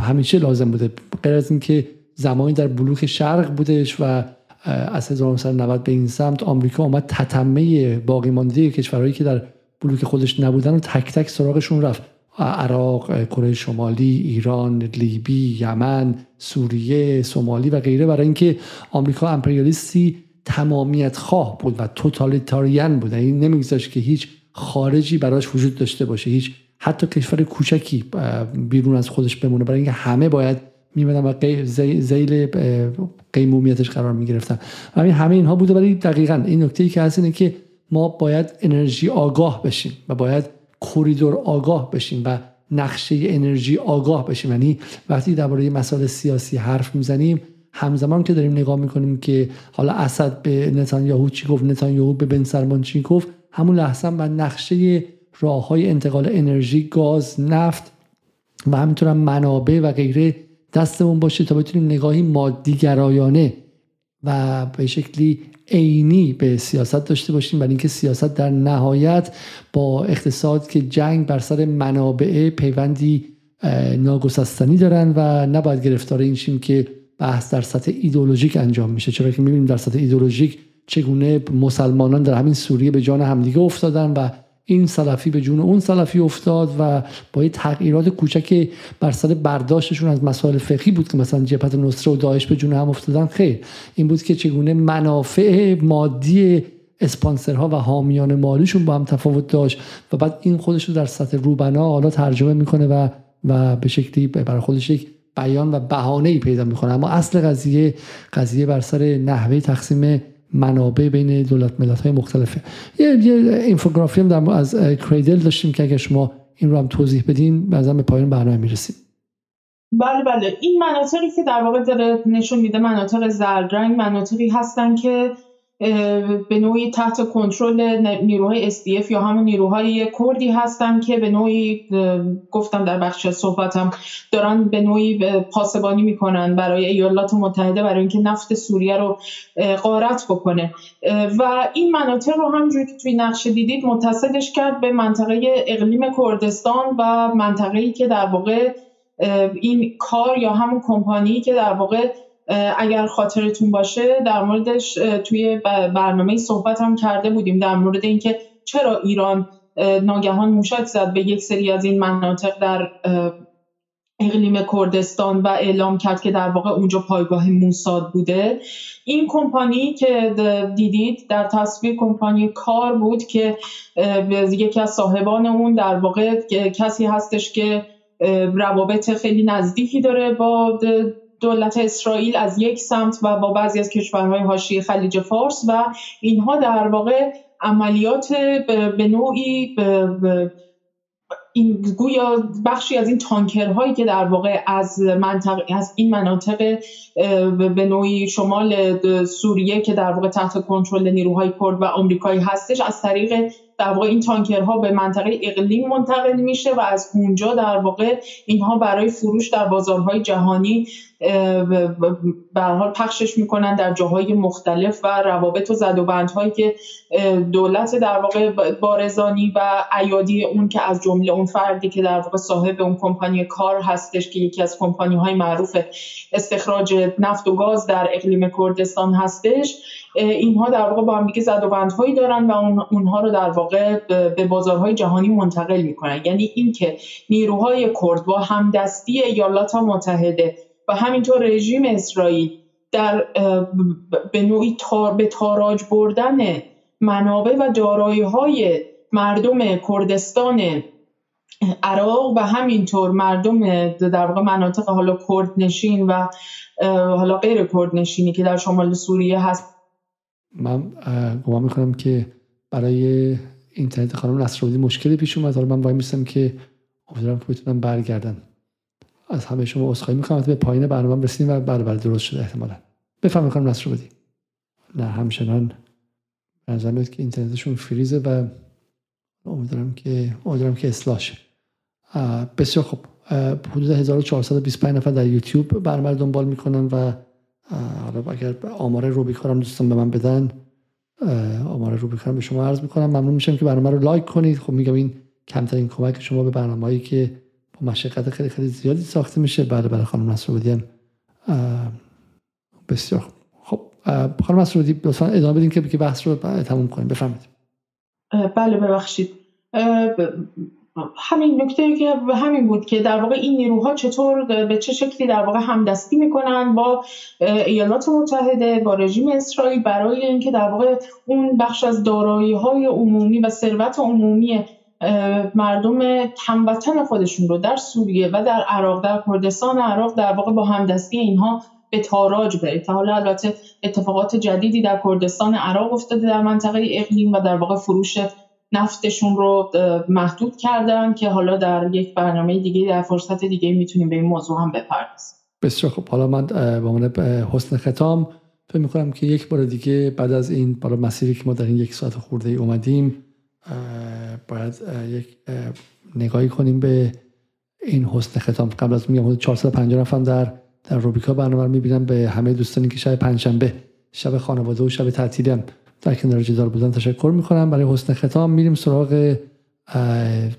همیشه لازم بوده. غیر از اینکه زمانی در بلوک شرق بودش و از 1990 به این سمت آمریکا آمد تتمه باقی مانده کشورهایی که در بلوک خودش نبودن و تک تک سراغشون رفت. عراق، کره شمالی، ایران، لیبی، یمن، سوریه، سومالی و غیره. برای اینکه آمریکا امپریالیستی تمامیت خواه بود و توتالیتاریان بود. این یعنی نمیگذاشت که هیچ خارجی براش وجود داشته باشه هیچ حتی کشور کوچکی بیرون از خودش بمونه. برای اینکه همه باید میمدن و زیل قیمومیتش قرار می‌گرفتن. همین همه اینها بوده. ولی دقیقا این نکته ای که هست اینه که ما باید انرژی آگاه بشیم و باید کوریدور آگاه بشیم و نقشه انرژی آگاه بشیم. یعنی وقتی درباره مسائل سیاسی حرف می‌زنیم همزمان که داریم نگاه می‌کنیم که حالا اسد به نتانیاهو چی گفت نتانیاهو به بن سلمان چی گفت همون لحظه و نقشه راه های انتقال انرژی گاز نفت و همینطور هم منابع و غیره دستمون باشه تا بتونیم نگاهی مادی گرایانه و به شکلی عینی به سیاست داشته باشیم برای اینکه سیاست در نهایت با اقتصاد که جنگ بر سر منابع پیوندی ناگسستنی دارن و نباید گرفتار این شیم که بحث در سطح ایدولوژیک انجام میشه. چرا که می‌بینیم در سطح ایدولوژیک چگونه مسلمانان در همین سوریه به جان همدیگه افتادن و این سلفی به جون اون سلفی افتاد و با یه تغییرات کوچک بر سر برداشتشون از مسائل فقهی بود که مثلا جبهت نصره و داعش به جون هم افتادن. خیر این بود که چگونه منافع مادی اسپانسرها و حامیان مالیشون با هم تفاوت داشت و بعد این خودش رو در سطح روبنا حالا ترجمه می‌کنه و و به شکلی برای خودش یک بیان و بهانه ای پیدا می‌کنه. اما اصل قضیه قضیه بر سر نحوه تقسیم منابع بین دولت ملت های مختلفه. یه, یه اینفوگرافی هم در از کریدل داشتیم که اگر شما این رو هم توضیح بدین بعضا به پایان برنامه می‌رسیم. بله بله. این مناطقی که در واقع داره نشون میده مناطق زرد مناطقی هستن که به نوعی تحت کنترل نیروهای SDF یا همون نیروهای کردی هستن که به نوعی گفتم در بخش صحبتم دارن به نوعی پاسبانی می‌کنن برای ایالات متحده برای اینکه نفت سوریه رو غارت بکنه. و این مناطق رو همجوری که توی نقشه دیدید متصلش کرد به منطقه اقلیم کردستان و منطقه‌ای که در واقع این کار یا همون کمپانی که در واقع اگر خاطرتون باشه در موردش توی برنامه صحبت هم کرده بودیم در مورد اینکه چرا ایران ناگهان موشک زد به یک سری از این مناطق در اقلیم کردستان و اعلام کرد که در واقع اونجا پایگاه موساد بوده. این کمپانی که دیدید در تصویر کمپانی کار بود که یکی از صاحبان اون در واقع کسی هستش که روابط خیلی نزدیکی داره با دولت اسرائیل از یک سمت و با بعضی از کشورهای حاشیه خلیج فارس و اینها در واقع عملیات به نوعی این گویا بخشی از این تانکرهایی که در واقع از منطقه از این مناطق به نوعی شمال سوریه که در واقع تحت کنترل نیروهای کرد و آمریکایی هستش از طریق در واقع این تانکرها به منطقه اقلیم منتقل میشه و از اونجا در واقع اینها برای فروش در بازارهای جهانی به حال پخشش می‌کنن در جاهای مختلف و روابط و زد و بندهایی که دولت در واقع بارزانی و ایادی اون که از جمله اون فردی که در واقع صاحب اون کمپانی کار هستش که یکی از کمپانی های معروف استخراج نفت و گاز در اقلیم کردستان هستش. اینها در واقع با هم دیگه زد و بندهایی دارن و اونها رو در واقع به بازارهای جهانی منتقل می‌کنن. یعنی اینکه نیروهای کرد با همدستی ایالات متحده و همینطور رژیم اسرائیل در به نوعی تار به تاراج بردن منابع و دارایی های مردم کردستان عراق و همینطور مردم در واقع مناطق حالا کرد نشین و حالا غیر کرد نشینی که در شمال سوریه هست. من گمان می‌کنم که برای اینترنت خانم نصرالدین مشکلی پیش اومد. حالا من وای میستم که امیدوارم که بتونم برگردن از همه شما عذرخواهی می‌کنم. به پایین برنامه رسیدیم و بله بله درست شده احتمالا. بفهم می‌کنم نصرالدین. نه همچنان نظر که اینترنتشون فریزه و امیدوارم که امیدوارم که اصلاح بسیار خوب. حدود 1425 نفر در یوتیوب برنامه دنبال می‌کنن و حالا اگر آمار روبیکار هم دوستان به من بدن آمار روبیکار به شما عرض می‌کنم. ممنون میشم که برنامه رو لایک کنید. خب میگم این کمترین کمک شما به برنامه‌ای که با مشقت خیلی خیلی زیادی ساخته میشه. بعد برای خانم نصرالدی هم بسیار خب خانم نصرالدی لطفا ادامه بدین که بحث رو تموم کنیم. بفرمایید. بله ببخشید. همین نکته که همین بود که در واقع این نیروها چطور به چه شکلی در واقع همدستی می‌کنن با ایالات متحده با رژیم اسرائیل برای اینکه در واقع اون بخش از دارایی های عمومی و ثروت عمومی مردم هموطن خودشون رو در سوریه و در عراق در کردستان عراق در واقع با همدستی اینها به تاراج بره تا حالا البته اتفاقات جدیدی در کردستان عراق افتاده در منطقه اقلیم و در واقع فروش نفتشون رو محدود کردن که حالا در یک برنامه دیگه در فرصت دیگه می‌تونیم به این موضوع هم بپردازیم. بسیار خب حالا من به عنوان حسن ختام فکر می‌کنم که یک بار دیگه بعد از این بالا مسیری که ما در این یک ساعت خورده ای اومدیم باید یک نگاهی کنیم به این حسن ختام. قبل از میگم 450 نفر در در روبیکا برنامه رو می‌بینم به همه دوستانی که شب پنجشنبه شب خانواده و شب تعطیلی هم در کنار جدال بودن تشکر می‌کنم برای حسن ختام میریم سراغ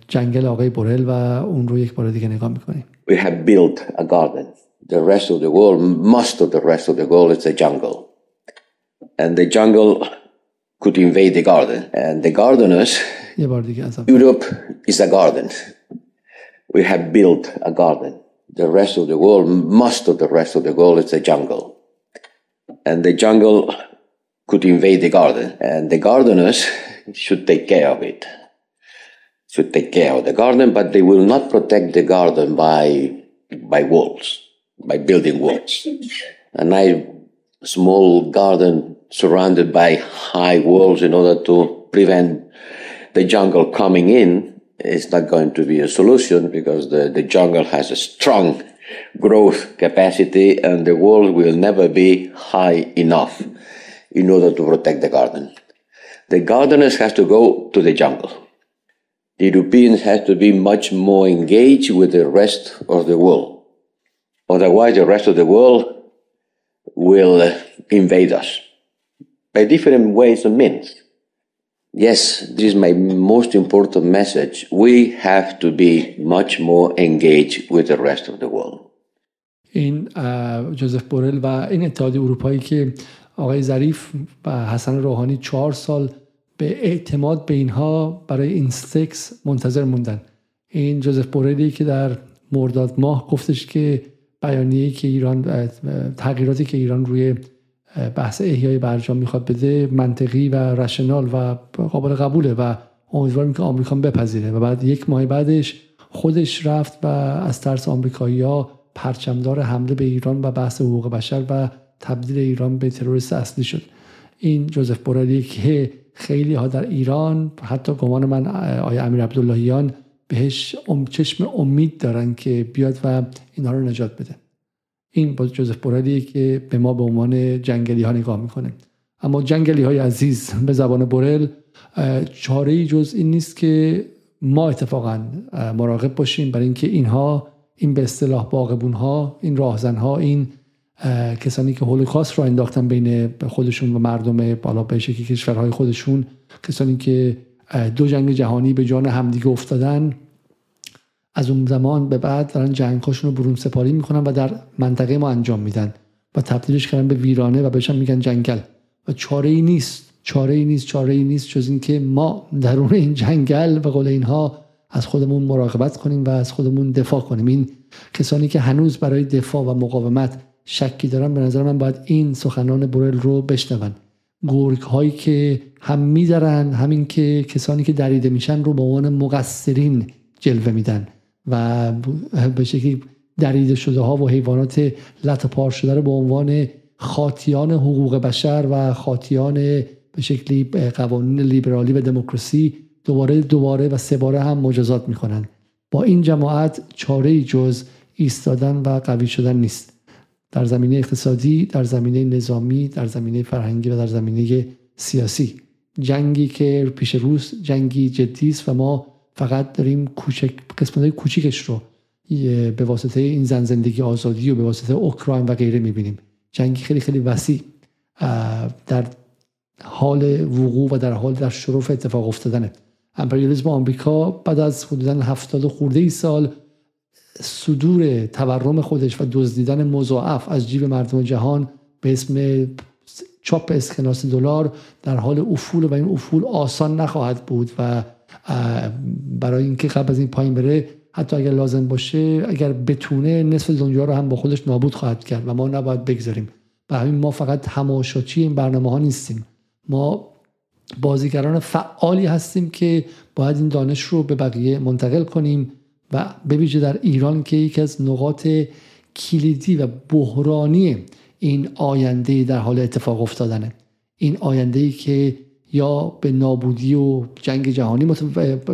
جنگل آقای بورل و اون رو یک بار دیگه نگاه می‌کنیم We have built a garden. The rest of the world, most of the rest of the world is a jungle. And the jungle could invade the garden. And the gardeners, Europe is a garden. We have built a garden. The rest of the world, most of the rest of the world is a jungle. And the jungle could invade the garden. And the gardeners should take care of it. Should take care of the garden, but they will not protect the garden by by walls, by building walls. A nice small garden surrounded by high walls in order to prevent the jungle coming in is not going to be a solution because the, the jungle has a strong growth capacity and the wall will never be high enough in order to protect the garden. The gardeners have to go to the jungle. The Europeans have to be much more engaged with the rest of the world. Otherwise, the rest of the world will invade us by different ways and means. Yes, this is my most important message. We have to be much more engaged with the rest of the world. این جوزف بورل و این اتحادیه اروپایی که آقای ظریف و حسن روحانی چهار سال به اعتماد به اینها برای این سکس منتظر موندن. این جوزف بورلی که در مرداد ماه گفتش که بیانیه‌ای که ایران تغییراتی که ایران روی بحث احیای برجام می‌خواد بده منطقی و رشنال و قابل قبوله و امیدواریم که آمریکا بپذیره. و بعد یک ماه بعدش خودش رفت و از ترس آمریکایی ها پرچمدار حمله به ایران و بحث حقوق بشر و تبدیل ایران به تروریست اصلی شد. این جوزف بورالی که خیلی ها در ایران حتی گمان من آیا امیر عبداللهیان بهش ام چشم امید دارن که بیاد و اینها رو نجات بده. این با جوزف بورالیه که به ما به عنوان جنگلی ها نگاه می‌کنه. اما جنگلی های عزیز به زبان بورل چاره ای جز این نیست که ما اتفاقا مراقب باشیم. برای اینکه اینها این به اصطلاح باغبون ها این راهزن ها این کسانی که هولوکاست رو انداختن بین خودشون و مردم بالا شکلی کشورهای خودشون کسانی که دو جنگ جهانی به جان همدیگه افتادن از اون زمان به بعد دارن جنگهاشون رو برون سپاری می‌کنن و در منطقه ما انجام میدن و تبدیلش کردن به ویرانه و بهشون میگن جنگل. و چاره ای نیست چاره ای نیست چاره ای نیست جز اینکه ما درون این جنگل به قول اینها از خودمون مراقبت کنیم و از خودمون دفاع کنیم. این کسانی که هنوز برای دفاع و مقاومت شکی دارن به نظر من باید این سخنان بورل رو بشنون. گرگ هایی که هم میدارن همین که کسانی که دریده میشن رو به عنوان مقصرین جلوه میدن و به شکلی دریده شده ها و حیوانات لط پار شده رو به عنوان خاطیان حقوق بشر و خاطیان به شکلی قوانین لیبرالی و دموکراسی دوباره دوباره و سه باره هم مجازات می‌کنن. با این جماعت چاره جز ایستادن و قوی شدن نیست. در زمینه اقتصادی در زمینه نظامی در زمینه فرهنگی و در زمینه سیاسی. جنگی که پیش روز جنگی جدی است و ما فقط داریم کوچک قسمت کوچیکش رو به واسطه این زن زندگی آزادی و به واسطه اوکراین و غیره می‌بینیم. جنگی خیلی خیلی وسیع در حال وقوع و در حال در شرف اتفاق افتادنه. امپریالیسم آمریکا بعد از حدودا هفتاد خورده ای سال صدور تورم خودش و دزدیدن مضاعف از جیب مردم جهان به اسم چاپ اسکناس دلار در حال افول و این افول آسان نخواهد بود و برای اینکه قبل از این پایین بره حتی اگر لازم باشه اگر بتونه نصف دنیا رو هم با خودش نابود خواهد کرد و ما نباید بگذاریم. و همین ما فقط تماشاچی این برنامه ها نیستیم. ما بازیگران فعالی هستیم که باید این دانش رو به بقیه منتقل کنیم. و به در ایران که یکی از نقاط کلیدی و بحرانی این آینده در حال اتفاق افتادنه. این آینده ای که یا به نابودی و جنگ جهانی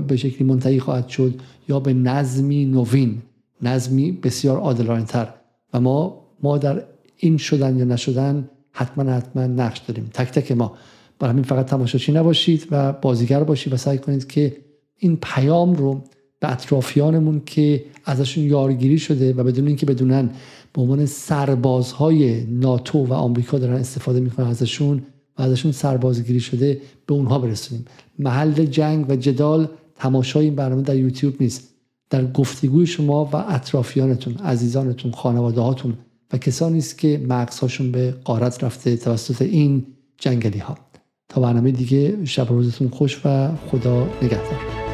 به شکلی منتهی خواهد شد یا به نظمی نوین نظمی بسیار عادلانه تر و ما ما در این شدن یا نشدن حتما حتما نقش داریم. تک تک ما. برای همین فقط تماشاچی نباشید و بازیگر باشید و سعی کنید که این پیام رو به اطرافیانمون که ازشون یارگیری شده و بدون اینکه بدونن به عنوان سربازهای ناتو و آمریکا دارن استفاده می‌کنن ازشون و ازشون سربازگیری شده به اونها برسونیم. محل جنگ و جدال تماشای این برنامه در یوتیوب نیست. در گفتگوی شما و اطرافیانتون عزیزانتون خانواده هاتون و کسانی است که مغزهاشون به قارت رفته توسط این جنگلی ها تا برنامه دیگه شب روزتون خوش و خدا نگهدار.